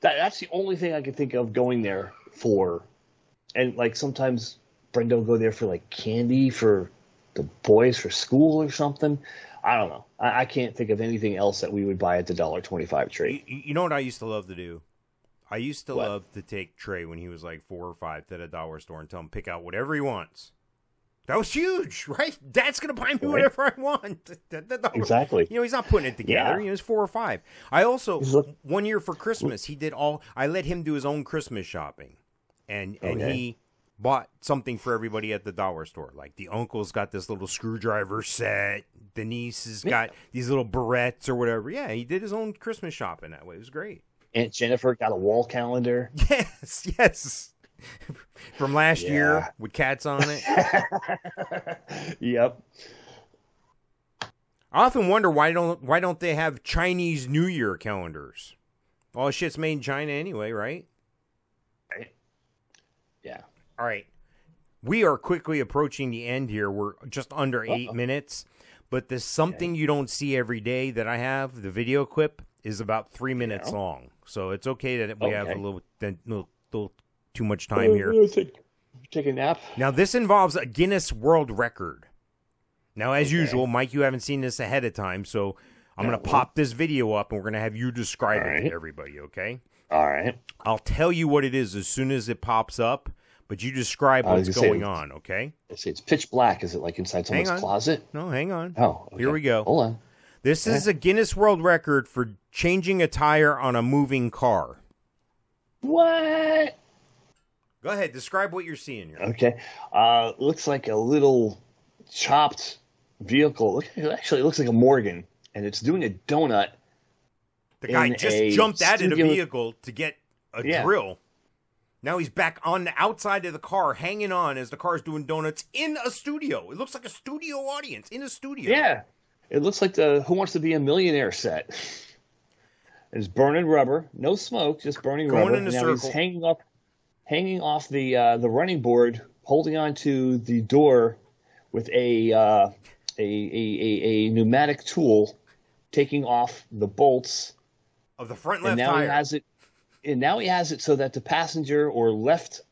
Speaker 3: that that's the only thing I can think of going there for. And like sometimes Brenda will go there for like candy for the boys for school or something. I don't know. I, I can't think of anything else that we would buy at the dollar twenty five tree.
Speaker 2: You, you know what I used to love to do? I used to
Speaker 3: What?
Speaker 2: love to take Trey when he was like four or five to the dollar store and tell him pick out whatever he wants. That was huge, *laughs* right? Dad's gonna buy me
Speaker 3: Right.
Speaker 2: whatever I want. *laughs* The- the dollar-
Speaker 3: Exactly.
Speaker 2: You know, he's not putting it together.
Speaker 3: Yeah.
Speaker 2: He was four or five. I also
Speaker 3: look-
Speaker 2: one year for Christmas he did all. I let him do his own Christmas shopping, and and he bought something for everybody at the dollar store. Like the uncle's got this little screwdriver set. The niece has got these little barrettes or whatever. Yeah, he did his own Christmas shopping that way. It was great.
Speaker 3: Aunt Jennifer got a wall calendar. *laughs*
Speaker 2: Yes, yes. From last
Speaker 3: Yeah.
Speaker 2: year with cats on it. *laughs*
Speaker 3: yep.
Speaker 2: I often wonder why don't why don't they have Chinese New Year calendars? All shit's made in China anyway, right? All right. We are quickly approaching the end here. We're just under 8
Speaker 3: Uh-oh.
Speaker 2: minutes, but there's something you don't see every day that I have. The video clip is about 3 minutes
Speaker 3: Yeah.
Speaker 2: long. So it's okay that we have a little, then- little, little too much time here.
Speaker 3: Take, take a nap.
Speaker 2: Now, this involves a Guinness World Record. Now, as
Speaker 3: Okay.
Speaker 2: usual, Mike, you haven't seen this ahead of time, so I'm
Speaker 3: No.
Speaker 2: going to pop this video up and we're going to have you describe
Speaker 3: All
Speaker 2: it
Speaker 3: right.
Speaker 2: to everybody, okay?
Speaker 3: All right.
Speaker 2: I'll tell you what it is as soon as it pops up, but you describe what's
Speaker 3: say-
Speaker 2: on, okay?
Speaker 3: Let's see. It's pitch black. Is it like inside
Speaker 2: Hang
Speaker 3: someone's
Speaker 2: on.
Speaker 3: closet?
Speaker 2: No, hang on.
Speaker 3: Oh,
Speaker 2: Here we go.
Speaker 3: Hold on.
Speaker 2: This is a Guinness World Record for changing a tire on a moving car.
Speaker 3: What?
Speaker 2: Go ahead, describe what you're seeing here.
Speaker 3: Okay. Uh, looks like a little chopped vehicle. Look, it actually looks like a Morgan, and it's doing a donut.
Speaker 2: The guy just jumped out of the vehicle to get a
Speaker 3: Yeah.
Speaker 2: drill. Now he's back on the outside of the car, hanging on as the car's doing donuts in a studio. It looks like a studio audience in a studio.
Speaker 3: Yeah. It looks like the Who Wants to Be a Millionaire set. *laughs* It's burning rubber, no smoke, just burning
Speaker 2: Going
Speaker 3: rubber.
Speaker 2: in a
Speaker 3: now
Speaker 2: circle.
Speaker 3: he's hanging off, hanging off the uh, the running board, holding onto the door with a, uh, a, a, a a pneumatic tool, taking off the bolts
Speaker 2: Of the front
Speaker 3: and
Speaker 2: left
Speaker 3: now
Speaker 2: tire.
Speaker 3: he has it and now he has it so that the passenger or left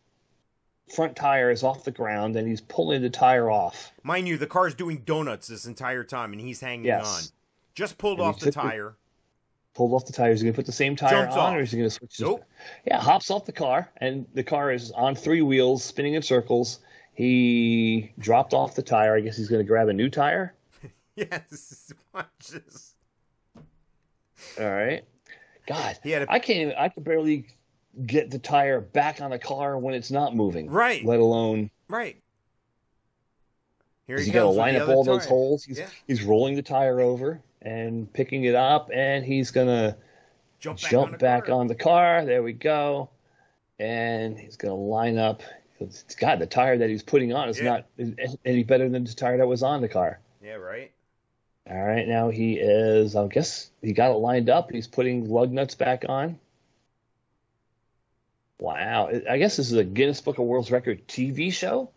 Speaker 3: front tire is off the ground and he's pulling the tire off
Speaker 2: Mind you, the car's doing donuts this entire time and he's hanging
Speaker 3: Yes.
Speaker 2: on. Just pulled
Speaker 3: And
Speaker 2: off the
Speaker 3: took the-
Speaker 2: tire.
Speaker 3: pulled off the tire is he going to put the same tire
Speaker 2: Jumps
Speaker 3: on
Speaker 2: off.
Speaker 3: or is he going to switch
Speaker 2: Nope.
Speaker 3: yeah hops off the car and the car is on three wheels spinning in circles he dropped off the tire i guess he's going to grab a new tire *laughs*
Speaker 2: Yes. Watch this.
Speaker 3: all right god
Speaker 2: He had a-
Speaker 3: I can't even i can barely get the tire back on the car when it's not moving
Speaker 2: Right.
Speaker 3: let alone
Speaker 2: Right. Here
Speaker 3: He's
Speaker 2: he
Speaker 3: got to line up all those holes. He's,
Speaker 2: Yeah.
Speaker 3: he's rolling the tire over and picking it up, and he's gonna
Speaker 2: Jump back,
Speaker 3: jump
Speaker 2: on, the
Speaker 3: back
Speaker 2: car.
Speaker 3: on the car. There we go, and he's gonna line up. God, the tire that he's putting on is
Speaker 2: Yeah.
Speaker 3: not any better than the tire that was on the car.
Speaker 2: Yeah, right.
Speaker 3: All right, now he is. I guess he got it lined up. He's putting lug nuts back on. Wow, I guess this is a Guinness Book of World Record TV show.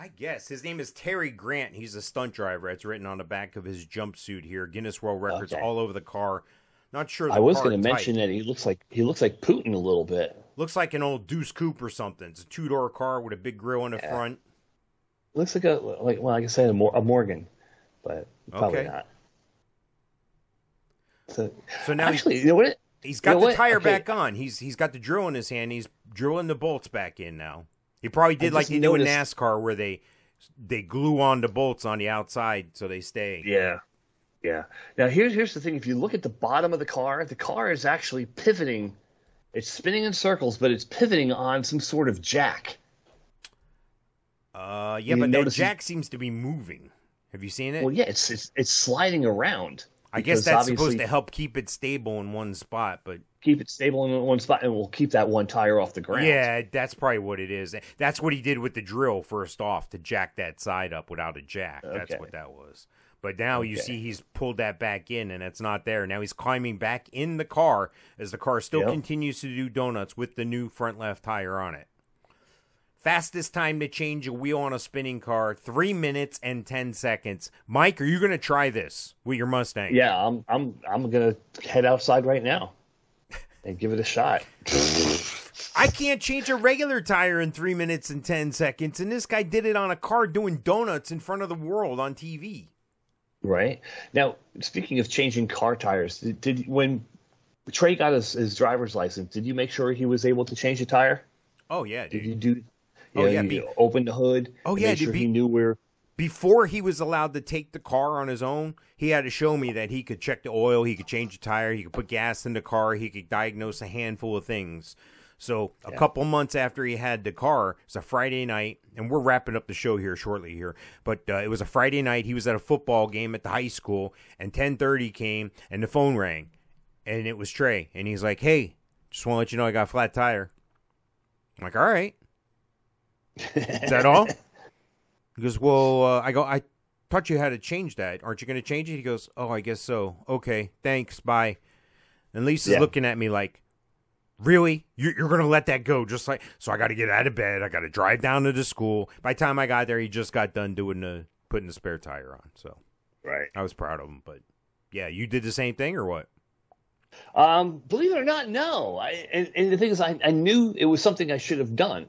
Speaker 2: I guess his name is Terry Grant. He's a stunt driver. It's written on the back of his jumpsuit here. Guinness World Records
Speaker 3: Okay.
Speaker 2: all over the car. Not sure. The
Speaker 3: I was going to mention that he looks like he looks like Putin a little bit.
Speaker 2: Looks like an old Deuce Coupe or something. It's a two door car with a big grill in the
Speaker 3: Yeah.
Speaker 2: front.
Speaker 3: looks like a like well, like I said, a, Mor- a Morgan, but probably
Speaker 2: Okay.
Speaker 3: not. So, *laughs*
Speaker 2: So now
Speaker 3: actually,
Speaker 2: he's,
Speaker 3: you know what?
Speaker 2: he's got
Speaker 3: you know
Speaker 2: the
Speaker 3: what?
Speaker 2: tire
Speaker 3: Okay.
Speaker 2: back on. He's he's got the drill in his hand. He's drilling the bolts back in now. He probably did like they do in NASCAR, where they they glue on the bolts on the outside so they stay.
Speaker 3: Yeah, yeah. Now here's here's the thing: if you look at the bottom of the car, the car is actually pivoting. It's spinning in circles, but it's pivoting on some sort of jack.
Speaker 2: Uh, yeah,
Speaker 3: You
Speaker 2: but that jack seems to be moving. Have you seen it?
Speaker 3: Well, yeah, it's it's, it's sliding around.
Speaker 2: I guess that's supposed to help keep it stable in one spot, but
Speaker 3: keep it stable in one spot, and we'll keep that one tire off the ground.
Speaker 2: yeah, that's probably what it is. That's what he did with the drill first off to jack that side up without a jack. That's what that was. But now you see he's pulled that back in and it's not there. Now he's climbing back in the car as the car still
Speaker 3: Yep.
Speaker 2: continues to do donuts with the new front left tire on it. Fastest time to change a wheel on a spinning car, three minutes and ten seconds. Mike, are you going to try this with your Mustang?
Speaker 3: yeah. I'm I'm I'm gonna head outside right now and give it a shot.
Speaker 2: I can't change a regular tire in three minutes and ten seconds, and this guy did it on a car doing donuts in front of the world on TV.
Speaker 3: Right now, speaking of changing car tires, did, did when Trey got his, his driver's license, did you make sure he was able to change a tire?
Speaker 2: Oh yeah,
Speaker 3: Did you do?
Speaker 2: Oh,
Speaker 3: you
Speaker 2: yeah,
Speaker 3: you
Speaker 2: be-
Speaker 3: open the hood.
Speaker 2: Oh,
Speaker 3: and
Speaker 2: yeah,
Speaker 3: make sure
Speaker 2: be-
Speaker 3: he knew where.
Speaker 2: Before he was allowed to take the car on his own, he had to show me that he could check the oil, he could change the tire, he could put gas in the car, he could diagnose a handful of things. So a couple months after he had the car, it's a Friday night, and we're wrapping up the show here shortly here. But uh, it was a Friday night. He was at a football game at the high school, and 10:30 came, and the phone rang, and it was Trey, and he's like, "Hey, just want to let you know I got a flat tire." I'm like, "All right." Is that all? *laughs* He goes, "Well, uh, I go, I taught you how to change that. Aren't you going to change it?" He goes, "Oh, I guess so. Okay, thanks. Bye." And Lisa's
Speaker 3: Yeah.
Speaker 2: looking at me like, "Really? You're, you're going to let that go? Just like so? I got to get out of bed. I got to drive down to the school. By the time I got there, he just got done doing the putting the spare tire on. So
Speaker 3: Right.
Speaker 2: I was proud of him. But yeah, you did the same thing or what?
Speaker 3: Um, believe it or not, no. I, and, and the thing is, I, I knew it was something I should have done.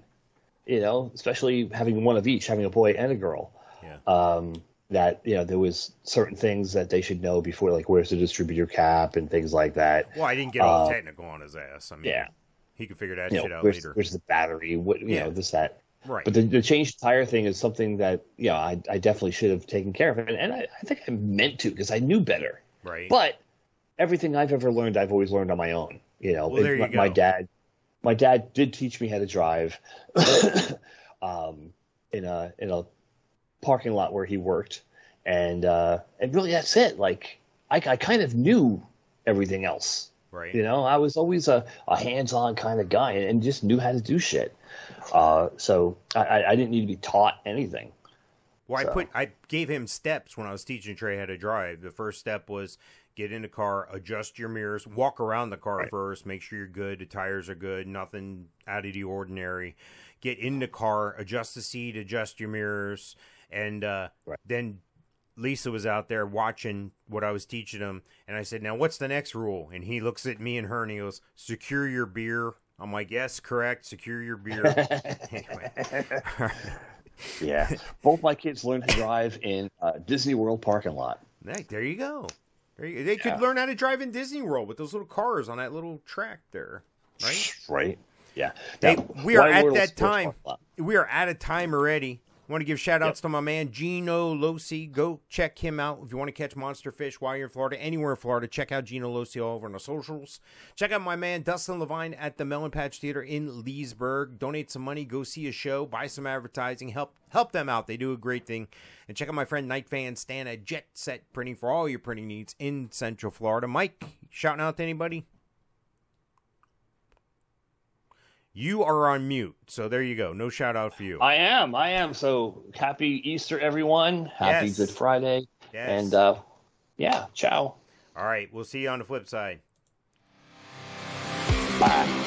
Speaker 3: You know, especially having one of each, having a boy and a girl.
Speaker 2: Yeah.
Speaker 3: Um, that you know, there was certain things that they should know before, like where's the distributor cap and things like that.
Speaker 2: Well, I didn't get all
Speaker 3: Uh,
Speaker 2: technical on his ass. I mean,
Speaker 3: yeah.
Speaker 2: he could figure that
Speaker 3: You
Speaker 2: shit out
Speaker 3: where's,
Speaker 2: later.
Speaker 3: where's the battery? What you
Speaker 2: Yeah.
Speaker 3: know, this that.
Speaker 2: Right.
Speaker 3: But the, the change tire thing is something that you know I, I definitely should have taken care of, and, and I, I think I meant to because I knew better.
Speaker 2: right.
Speaker 3: But everything I've ever learned, I've always learned on my own. You know,
Speaker 2: Well, you
Speaker 3: my, my dad, my dad did teach me how to drive, *coughs* um, in a in a parking lot where he worked, and uh, and really that's it. Like I, I kind of knew everything else.
Speaker 2: right.
Speaker 3: You know, I was always a, a hands-on kind of guy and just knew how to do shit. Uh, so I- I, I didn't need to be taught anything.
Speaker 2: Well, I put I gave him steps when I was teaching Trey how to drive. The first step was get in the car, adjust your mirrors, walk around the car
Speaker 3: Right.
Speaker 2: first, make sure you're good, the tires are good, nothing out of the ordinary. Get in the car, adjust the seat, adjust your mirrors, and uh,
Speaker 3: Right.
Speaker 2: then Lisa was out there watching what I was teaching him, and I said, "Now, what's the next rule?" And he looks at me and her, and he goes, "Secure your beer." I'm like, "Yes, correct. Secure your beer." *laughs* anyway,
Speaker 3: Yeah, both my kids learned to drive in uh, Disney World parking lot.
Speaker 2: There you go. They could
Speaker 3: Yeah.
Speaker 2: learn how to drive in Disney World with those little cars on that little track there, right?
Speaker 3: Right. Yeah.
Speaker 2: Hey, we are at that time. We are out of time already. Want to give shout outs to my man Gino Losi. Go check him out if you want to catch monster fish while you're in Florida, anywhere in Florida. Check out Gino Losi all over on the socials. Check out my man Dustin Levine at the Melon Patch Theater in Leesburg. Donate some money, go see a show, buy some advertising, help help them out. They do a great thing. And check out my friend Night Fan Stan at Jet Set Printing for all your printing needs in Central Florida. Mike, shouting out to anybody? You are on mute, so there you go. No shout out for you.
Speaker 3: I am. I am. So happy Easter, everyone. Happy
Speaker 2: Yes.
Speaker 3: Good Friday.
Speaker 2: Yes.
Speaker 3: And uh, yeah, ciao.
Speaker 2: All right, we'll see you on the flip side.
Speaker 3: Bye.